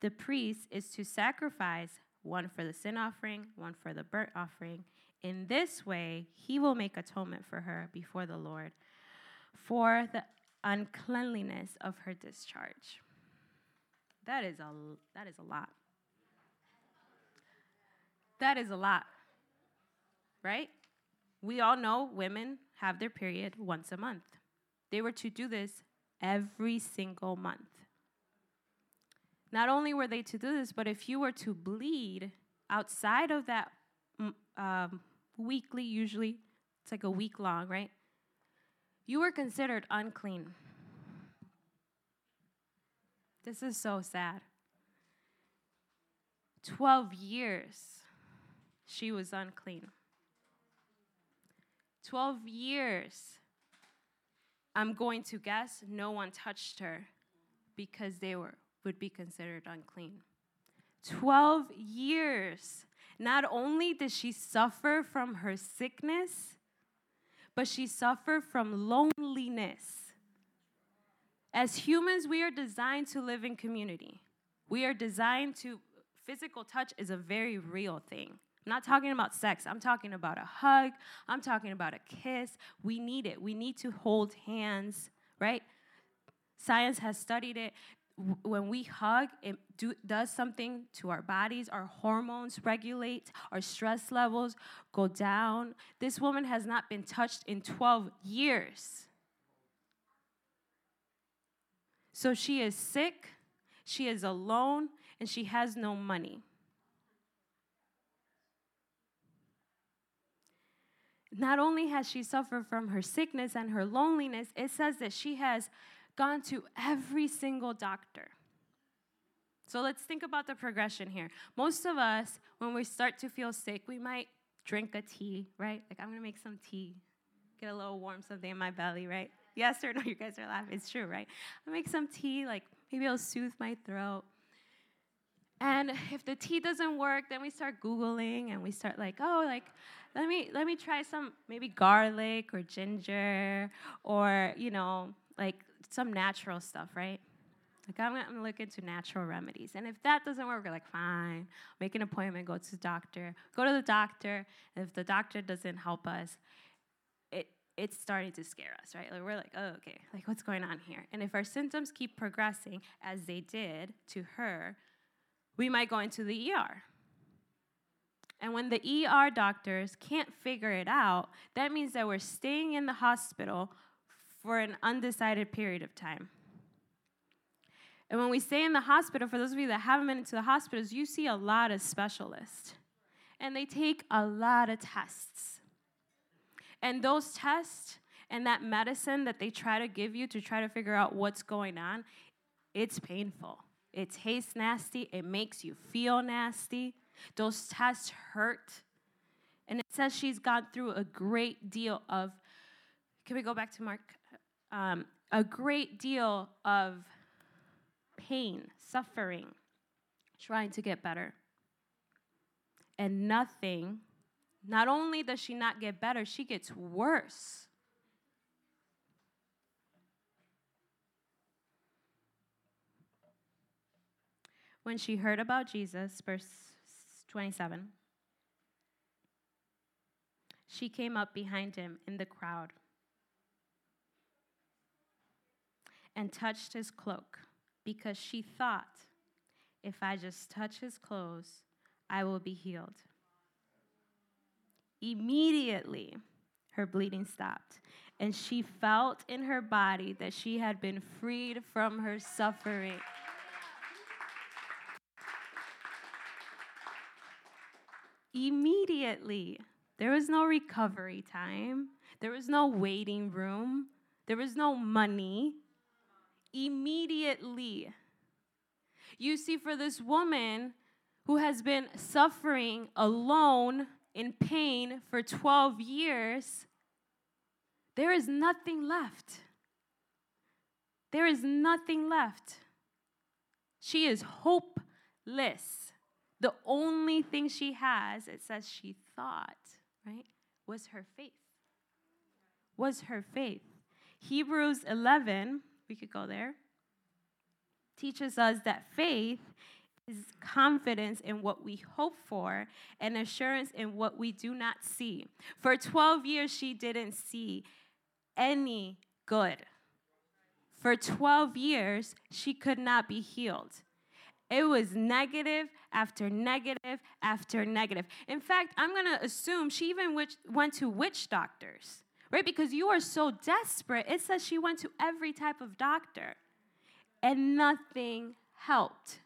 The priest is to sacrifice one for the sin offering, one for the burnt offering. In this way, he will make atonement for her before the Lord for the uncleanliness of her discharge. That is a that is a lot. That is a lot. Right? We all know women have their period once a month. They were to do this every single month. Not only were they to do this, but if you were to bleed outside of that mm, um, weekly, usually it's like a week long, right? You were considered unclean. This is so sad. 12 years she was unclean. 12 years, I'm going to guess no one touched her because they were would be considered unclean. 12 years. Not only did she suffer from her sickness, but she suffered from loneliness. As humans, we are designed to live in community. We are designed to, physical touch is a very real thing. I'm not talking about sex. I'm talking about a hug. I'm talking about a kiss. We need it. We need to hold hands, right? Science has studied it. When we hug, it do, does something to our bodies. Our hormones regulate, our stress levels go down. This woman has not been touched in 12 years. So she is sick, she is alone, and she has no money. Not only has she suffered from her sickness and her loneliness, it says that she has gone to every single doctor. So let's think about the progression here. Most of us, when we start to feel sick, we might drink a tea, right? Like, I'm gonna make some tea, get a little warm something in my belly, right? Yes or no? You guys are laughing. It's true, right? I make some tea, like maybe it'll soothe my throat. And if the tea doesn't work, then we start Googling and we start like, oh, like, let me let me try some maybe garlic or ginger or, you know, like some natural stuff, right? Like I'm gonna, look into natural remedies. And if that doesn't work, we're like, fine, make an appointment, go to the doctor. Go to the doctor. And if the doctor doesn't help us, it it's starting to scare us, right? Like we're like, oh, okay, like what's going on here? And if our symptoms keep progressing as they did to her, we might go into the ER. And when the ER doctors can't figure it out, that means that we're staying in the hospital for an undecided period of time. And when we stay in the hospital, for those of you that haven't been into the hospitals, you see a lot of specialists. And they take a lot of tests. And those tests and that medicine that they try to give you to try to figure out what's going on, it's painful. It tastes nasty. It makes you feel nasty. Those tests hurt. And it says she's gone through a great deal of, can we go back to Mark? Um, a great deal of pain, suffering, trying to get better. And nothing, not only does she not get better, she gets worse. When she heard about Jesus, verse 27, she came up behind him in the crowd and touched his cloak because she thought, if I just touch his clothes, I will be healed. Immediately, her bleeding stopped, and she felt in her body that she had been freed from her suffering. Immediately, there was no recovery time, there was no waiting room, there was no money. Immediately. You see, for this woman who has been suffering alone in pain for 12 years, there is nothing left. There is nothing left. She is hopeless. The only thing she has, it says she thought, right, was her faith. Was her faith. Hebrews 11, we could go there, teaches us that faith is confidence in what we hope for and assurance in what we do not see. For 12 years, she didn't see any good. For 12 years, she could not be healed. It was negative after negative after negative. In fact, I'm going to assume she even went to witch doctors, right? Because you are so desperate. It says she went to every type of doctor, and nothing helped.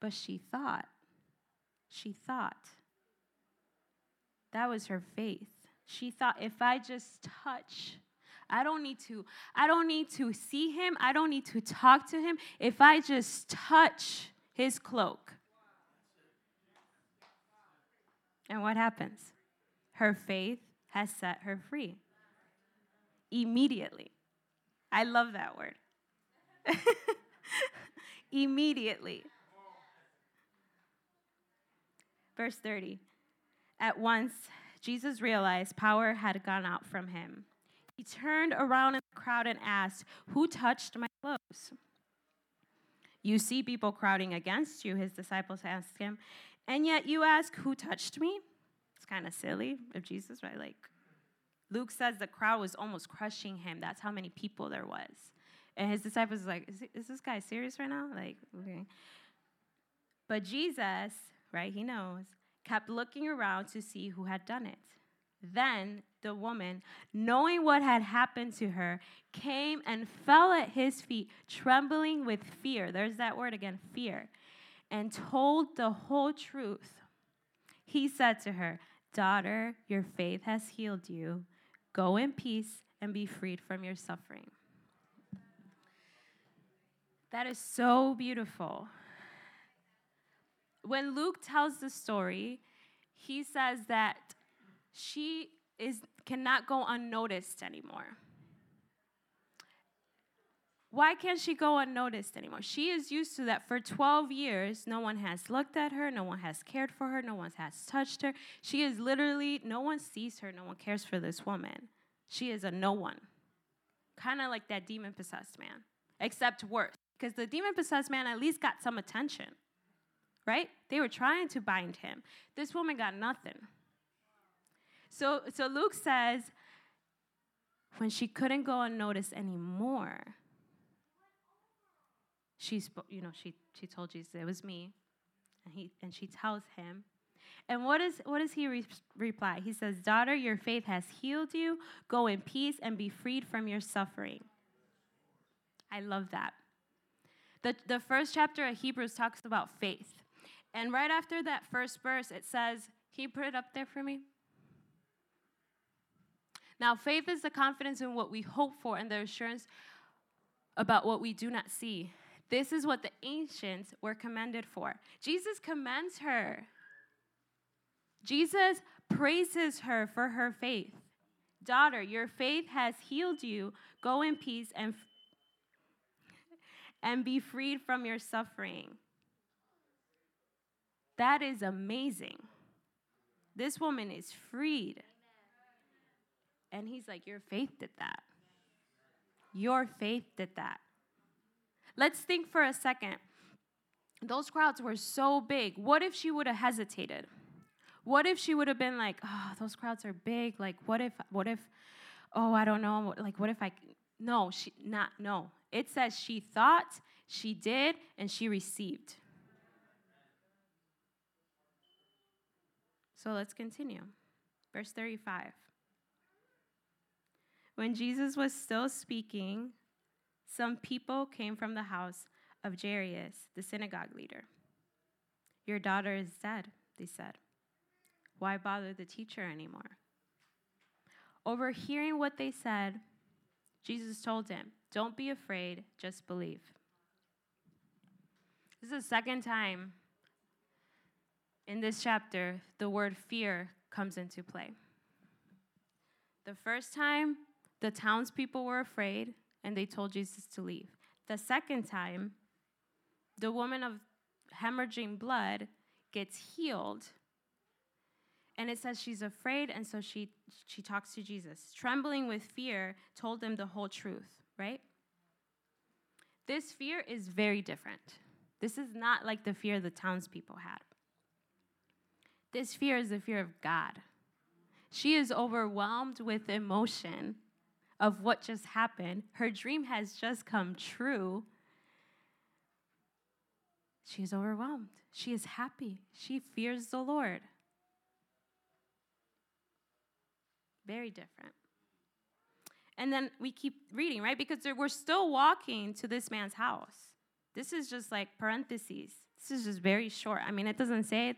But she thought, she thought. That was her faith. She thought, if I just touch, I don't need to I don't need to see him. I don't need to talk to him. If I just touch his cloak. And what happens? Her faith has set her free. Immediately. I love that word. Immediately. Verse 30. At once, Jesus realized power had gone out from him. He turned around in the crowd and asked, Who touched my clothes? You see people crowding against you, his disciples asked him, and yet you ask, Who touched me? It's kind of silly of Jesus, right? Like, Luke says the crowd was almost crushing him. That's how many people there was. And his disciples were like, is, is this guy serious right now? Like, okay. But Jesus, right, he knows, kept looking around to see who had done it. Then the woman, knowing what had happened to her, came and fell at his feet, trembling with fear. There's that word again fear. And told the whole truth. He said to her, Daughter, your faith has healed you. Go in peace and be freed from your suffering. That is so beautiful. When Luke tells the story, he says that she is cannot go unnoticed anymore. Why can't she go unnoticed anymore? She is used to that for 12 years. No one has looked at her, no one has cared for her, no one has touched her. She is literally, no one sees her, no one cares for this woman. She is a no one. Kind of like that demon possessed man, except worse. Because the demon possessed man at least got some attention, right? They were trying to bind him. This woman got nothing. So, so Luke says, when she couldn't go unnoticed anymore, she spoke, you know, she, she told Jesus, it was me. And, he, and she tells him. And what, is, what does he re- reply? He says, Daughter, your faith has healed you. Go in peace and be freed from your suffering. I love that. The, the first chapter of Hebrews talks about faith. And right after that first verse, it says, Can you put it up there for me? Now, faith is the confidence in what we hope for and the assurance about what we do not see. This is what the ancients were commended for. Jesus commends her. Jesus praises her for her faith. Daughter, your faith has healed you. Go in peace and, and be freed from your suffering. That is amazing. This woman is freed. And he's like, Your faith did that. Your faith did that. Let's think for a second. Those crowds were so big. What if she would have hesitated? What if she would have been like, "Oh, those crowds are big. Like what if what if oh, I don't know. Like what if I No, she not no. It says she thought, she did, and she received. So let's continue. Verse 35. When Jesus was still speaking, some people came from the house of Jairus, the synagogue leader. Your daughter is dead, they said. Why bother the teacher anymore? Overhearing what they said, Jesus told him, Don't be afraid, just believe. This is the second time in this chapter the word fear comes into play. The first time, the townspeople were afraid and they told Jesus to leave. The second time, the woman of hemorrhaging blood gets healed. And it says she's afraid, and so she, she talks to Jesus. Trembling with fear, told him the whole truth, right? This fear is very different. This is not like the fear the townspeople had. This fear is the fear of God. She is overwhelmed with emotion of what just happened. Her dream has just come true. She is overwhelmed. She is happy. She fears the Lord. Very different. And then we keep reading, right? Because we're still walking to this man's house. This is just like parentheses. This is just very short. I mean, it doesn't say it.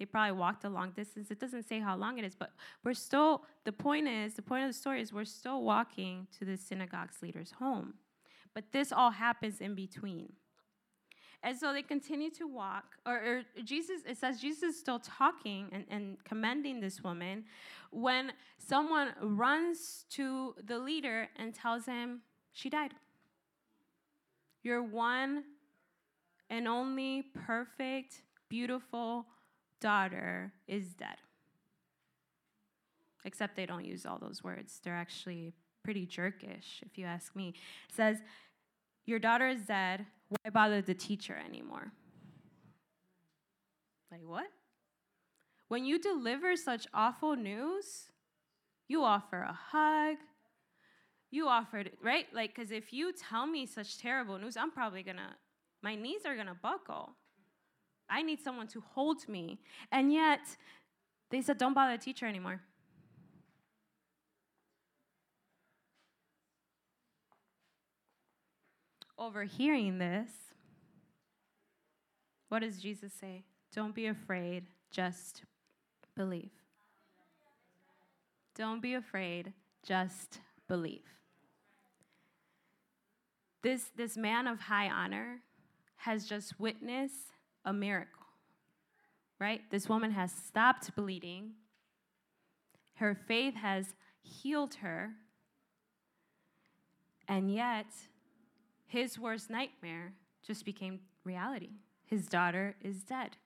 They probably walked a long distance. It doesn't say how long it is, but we're still, the point is, the point of the story is we're still walking to the synagogue's leader's home. But this all happens in between. And so they continue to walk, or, or, Jesus, it says Jesus is still talking and, and commending this woman when someone runs to the leader and tells him, She died. Your one and only perfect, beautiful daughter is dead. Except they don't use all those words. They're actually pretty jerkish, if you ask me. It says, Your daughter is dead. Why bother the teacher anymore? Like, what? When you deliver such awful news, you offer a hug. You offered, right? Like, because if you tell me such terrible news, I'm probably gonna, my knees are gonna buckle. I need someone to hold me. And yet, they said, don't bother the teacher anymore. Overhearing this, what does Jesus say? Don't be afraid, just believe. Don't be afraid, just believe. This, this man of high honor has just witnessed a miracle, right? This woman has stopped bleeding, her faith has healed her, and yet his worst nightmare just became reality. His daughter is dead.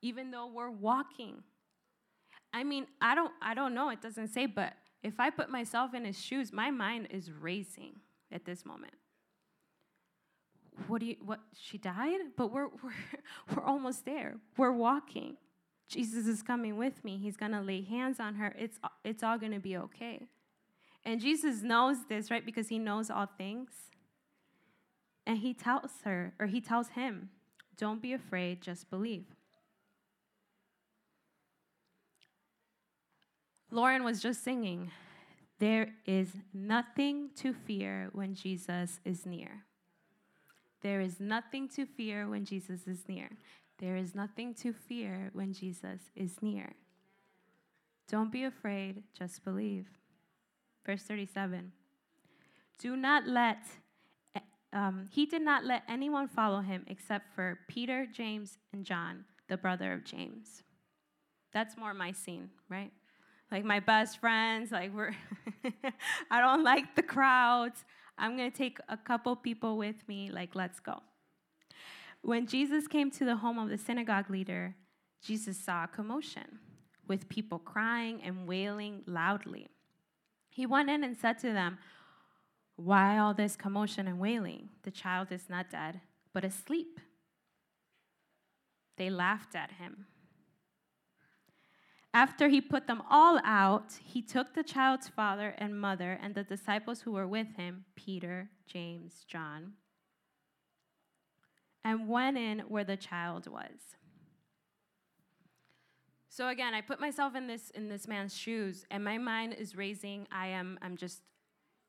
Even though we're walking. I mean, I don't I don't know, it doesn't say, but if I put myself in his shoes, my mind is racing at this moment what do you what she died? But we're we're we're almost there. We're walking. Jesus is coming with me. He's going to lay hands on her. It's it's all going to be okay. And jesus knows this right? Because he knows all things. And he tells her or he tells him Don't be afraid, just believe. Lauren was just singing, There is nothing to fear when Jesus is near. There is nothing to fear when Jesus is near. There is nothing to fear when Jesus is near. Don't be afraid, just believe. Verse 37 Do not let, um, he did not let anyone follow him except for Peter, James, and John, the brother of James. That's more my scene, right? Like my best friends, like we're, I don't like the crowds. I'm gonna take a couple people with me, like, let's go. When Jesus came to the home of the synagogue leader, Jesus saw a commotion with people crying and wailing loudly. He went in and said to them, Why all this commotion and wailing? The child is not dead, but asleep. They laughed at him. After he put them all out, he took the child's father and mother and the disciples who were with him Peter, James, John and went in where the child was. So again, I put myself in this in this man's shoes and my mind is racing. I am I'm just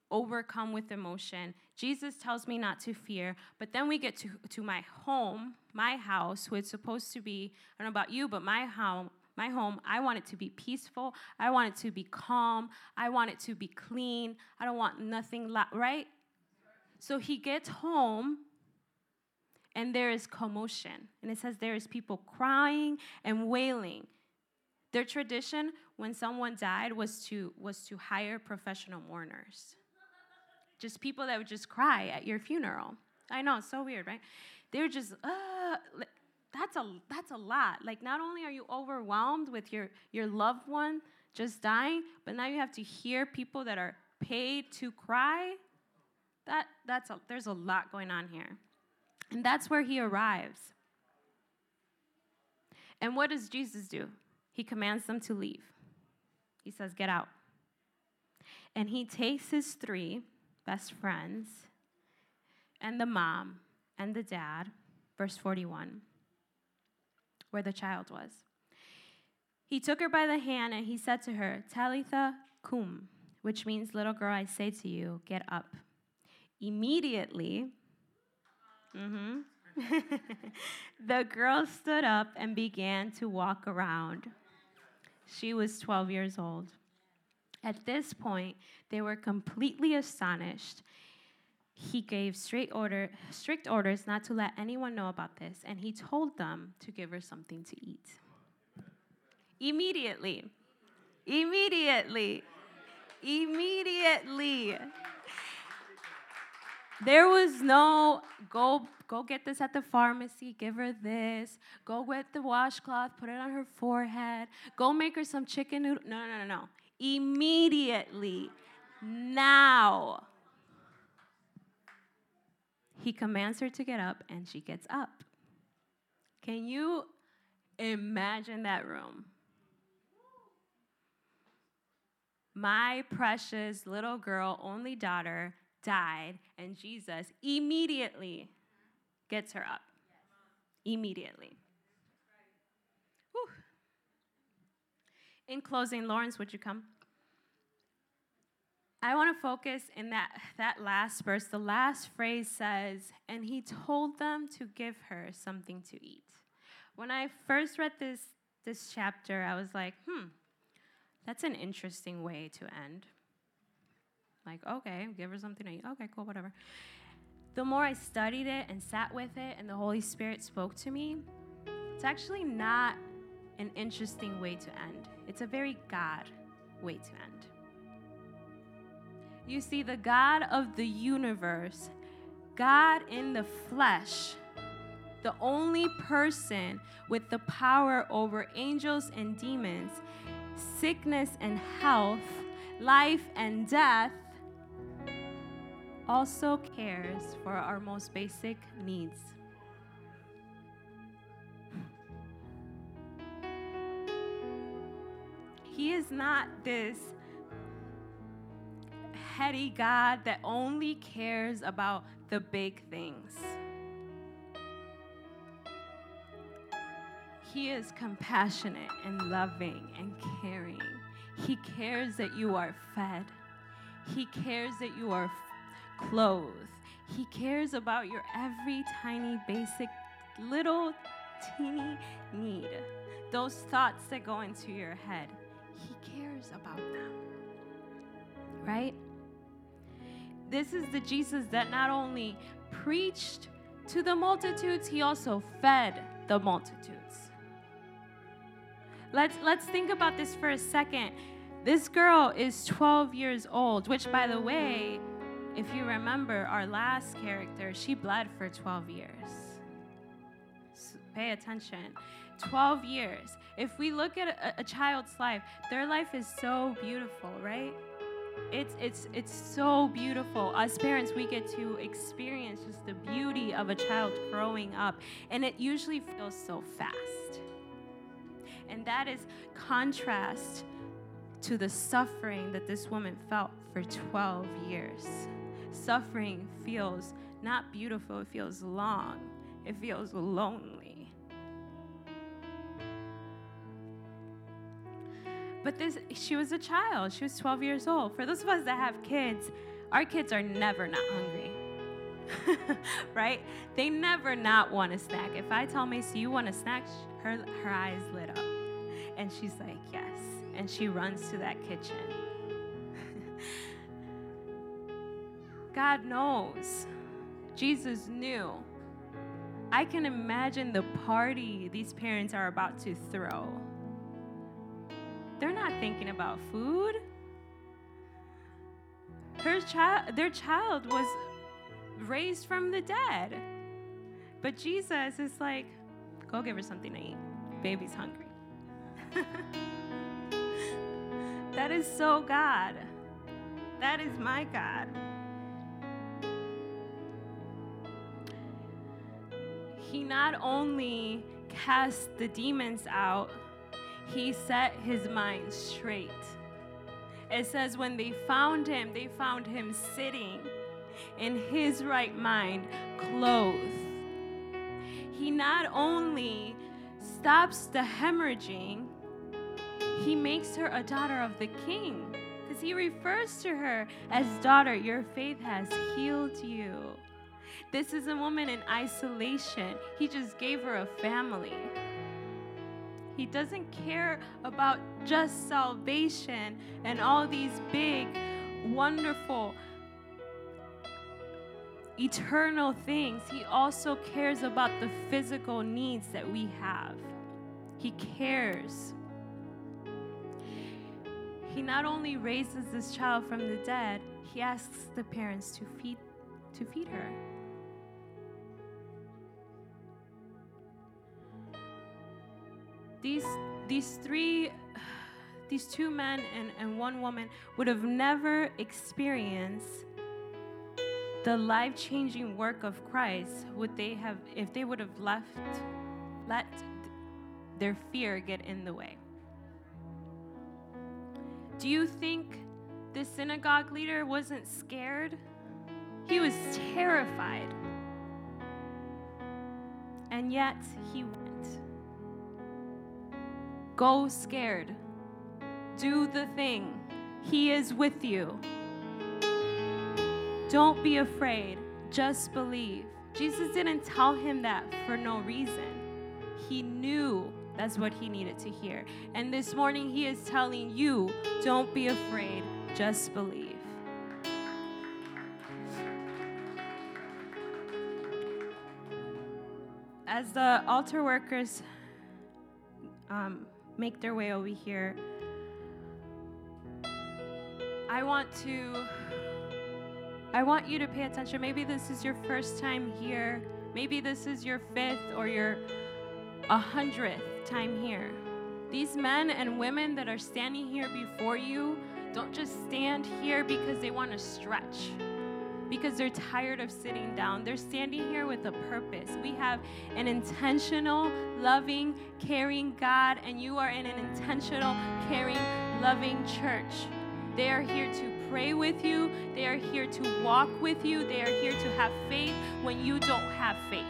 overcome with emotion. Jesus tells me not to fear, but then we get to, to my home, my house, who it's supposed to be, I don't know about you, but my home, my home, I want it to be peaceful. I want it to be calm. I want it to be clean. I don't want nothing, la- right? So he gets home and there is commotion. And it says there is people crying and wailing. Their tradition when someone died was to was to hire professional mourners. Just people that would just cry at your funeral. I know, it's so weird, right? They're just uh that's a that's a lot. Like not only are you overwhelmed with your your loved one just dying, but now you have to hear people that are paid to cry. That that's a, there's a lot going on here. And that's where he arrives. And what does Jesus do? He commands them to leave. He says, Get out. And he takes his three best friends and the mom and the dad, verse 41, where the child was. He took her by the hand and he said to her, Talitha cum, which means, Little girl, I say to you, get up. Immediately, Mm-hmm. the girl stood up and began to walk around. She was 12 years old. At this point, they were completely astonished. He gave straight order, strict orders not to let anyone know about this, and he told them to give her something to eat. Immediately. Immediately. Immediately. There was no go go get this at the pharmacy, give her this, go get the washcloth, put it on her forehead, go make her some chicken noodle. No, no, no, no. Immediately, now. He commands her to get up, and she gets up. Can you imagine that room? My precious little girl, only daughter, died, and Jesus immediately gets her up. Immediately. Whew. In closing, Lawrence, would you come? I want to focus in that, that last verse. The last phrase says, and he told them to give her something to eat. When I first read this, this chapter, I was like, hmm, that's an interesting way to end. Like, okay, give her something to eat. Okay, cool, whatever. The more I studied it and sat with it, and the Holy Spirit spoke to me, it's actually not an interesting way to end. It's a very God way to end. You see, the God of the universe, God in the flesh, the only person with the power over angels and demons, sickness and health, life and death, also cares for our most basic needs. He is not this heady God that only cares about the big things. He is compassionate and loving and caring. He cares that you are fed. He cares that you are clothed. He cares about your every tiny, basic, little, teeny need. Those thoughts that go into your head. He cares about them. Right? This is the Jesus that not only preached to the multitudes, he also fed the multitudes. Let's let's think about this for a second. This girl is 12 years old, which by the way, if you remember our last character, she bled for 12 years. So pay attention. 12 years. If we look at a, a child's life, their life is so beautiful, right? It's, it's, it's so beautiful. As parents, we get to experience just the beauty of a child growing up, and it usually feels so fast. And that is contrast to the suffering that this woman felt for 12 years. Suffering feels not beautiful, it feels long, it feels lonely. But this, she was a child. She was 12 years old. For those of us that have kids, our kids are never not hungry. right? They never not want a snack. If I tell Macy, you want a snack, her, her eyes lit up. And she's like, yes. And she runs to that kitchen. God knows. Jesus knew. I can imagine the party these parents are about to throw. They're not thinking about food. Her child, their child was raised from the dead. But Jesus is like, go give her something to eat. Baby's hungry. that is so God. That is my God. He not only cast the demons out, he set his mind straight. It says, when they found him, they found him sitting in his right mind, clothed. He not only stops the hemorrhaging, he makes her a daughter of the king. Because he refers to her as daughter, your faith has healed you. This is a woman in isolation. He just gave her a family. He doesn't care about just salvation and all these big, wonderful, eternal things. He also cares about the physical needs that we have. He cares. He not only raises this child from the dead, he asks the parents to feed to feed her. These these three these two men and, and one woman would have never experienced the life-changing work of Christ would they have if they would have left let their fear get in the way. Do you think the synagogue leader wasn't scared? He was terrified. And yet he went. Go scared. Do the thing. He is with you. Don't be afraid. Just believe. Jesus didn't tell him that for no reason. He knew that's what he needed to hear. And this morning, he is telling you don't be afraid, just believe. As the altar workers um, make their way over here, I want to I want you to pay attention. Maybe this is your first time here. Maybe this is your fifth or your a hundredth time here. These men and women that are standing here before you don't just stand here because they want to stretch, because they're tired of sitting down. They're standing here with a purpose. We have an intentional, loving, caring God, and you are in an intentional, caring, loving church. They are here to pray with you, they are here to walk with you, they are here to have faith when you don't have faith.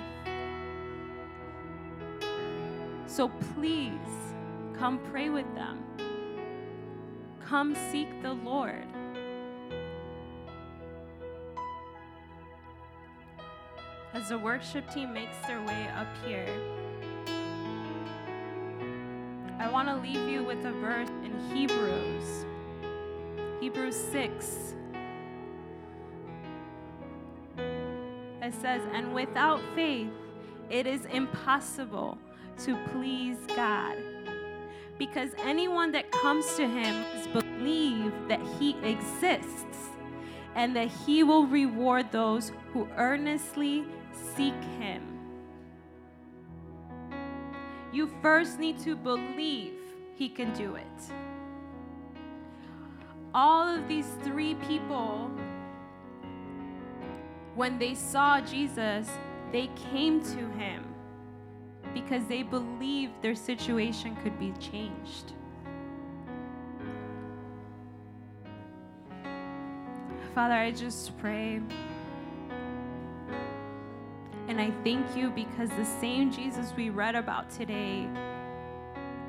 So please come pray with them. Come seek the Lord. As the worship team makes their way up here, I want to leave you with a verse in Hebrews. Hebrews 6. It says, And without faith, it is impossible to please God. Because anyone that comes to him must believe that he exists and that he will reward those who earnestly seek him. You first need to believe he can do it. All of these three people, when they saw Jesus, they came to him because they believed their situation could be changed. Father, I just pray. And I thank you because the same Jesus we read about today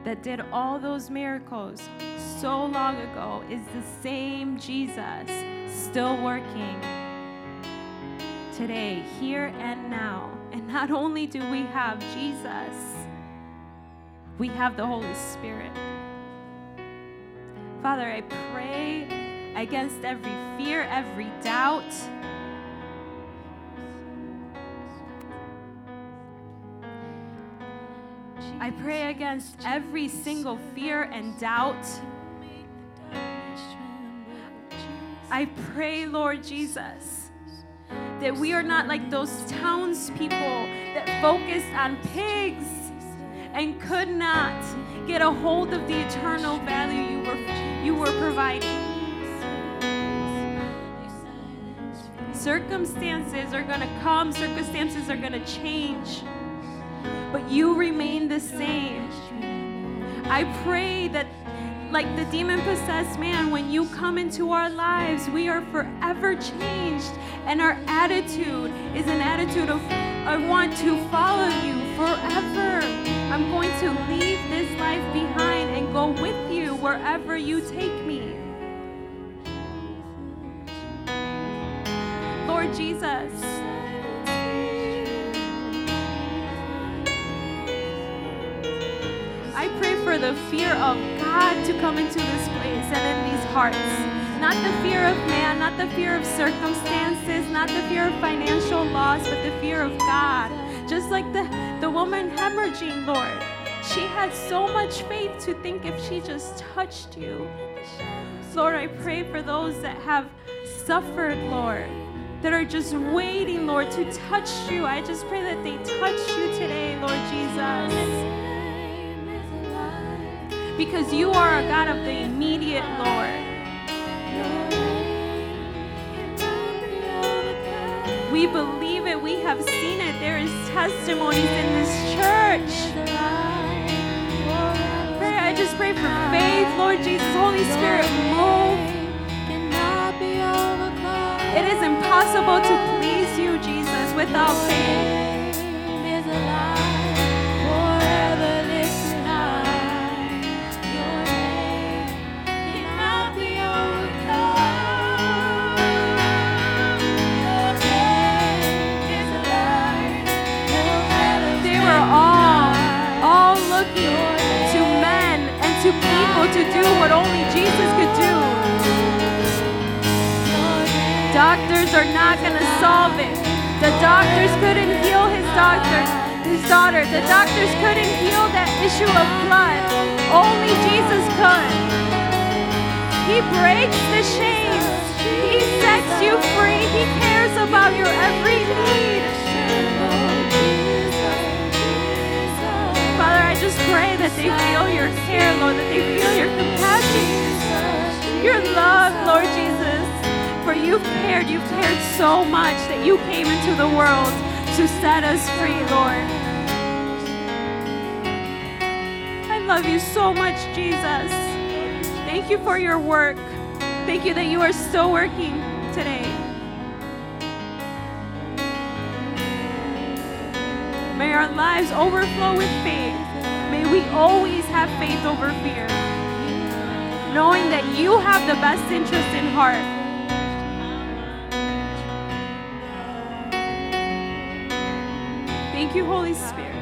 that did all those miracles so long ago is the same Jesus still working today, here and now. And not only do we have Jesus, we have the Holy Spirit. Father, I pray against every fear, every doubt. I pray against every single fear and doubt. I pray, Lord Jesus, that we are not like those townspeople that focused on pigs and could not get a hold of the eternal value you were, you were providing. Circumstances are going to come, circumstances are going to change but you remain the same. I pray that, like the demon possessed man, when you come into our lives, we are forever changed, and our attitude is an attitude of, I want to follow you forever. I'm going to leave this life behind and go with you wherever you take me. Lord Jesus. The fear of God to come into this place and in these hearts. Not the fear of man, not the fear of circumstances, not the fear of financial loss, but the fear of God. Just like the, the woman hemorrhaging, Lord. She had so much faith to think if she just touched you. Lord, I pray for those that have suffered, Lord, that are just waiting, Lord, to touch you. I just pray that they touch you today, Lord Jesus because you are a God of the immediate, Lord. We believe it. We have seen it. There is testimonies in this church. Pray, I just pray for faith, Lord Jesus. Holy Spirit, move. It is impossible to please you, Jesus, without faith. What only Jesus could do. Doctors are not going to solve it. The doctors couldn't heal his doctor, his daughter. The doctors couldn't heal that issue of blood. Only Jesus could. He breaks the chains. He sets you free. He cares about your every need. Father, I just pray that they feel your care, Lord, that they feel your compassion, your love, Lord Jesus. For you've cared, you've cared so much that you came into the world to set us free, Lord. I love you so much, Jesus. Thank you for your work. Thank you that you are still working May our lives overflow with faith. May we always have faith over fear, knowing that you have the best interest in heart. Thank you, Holy Spirit.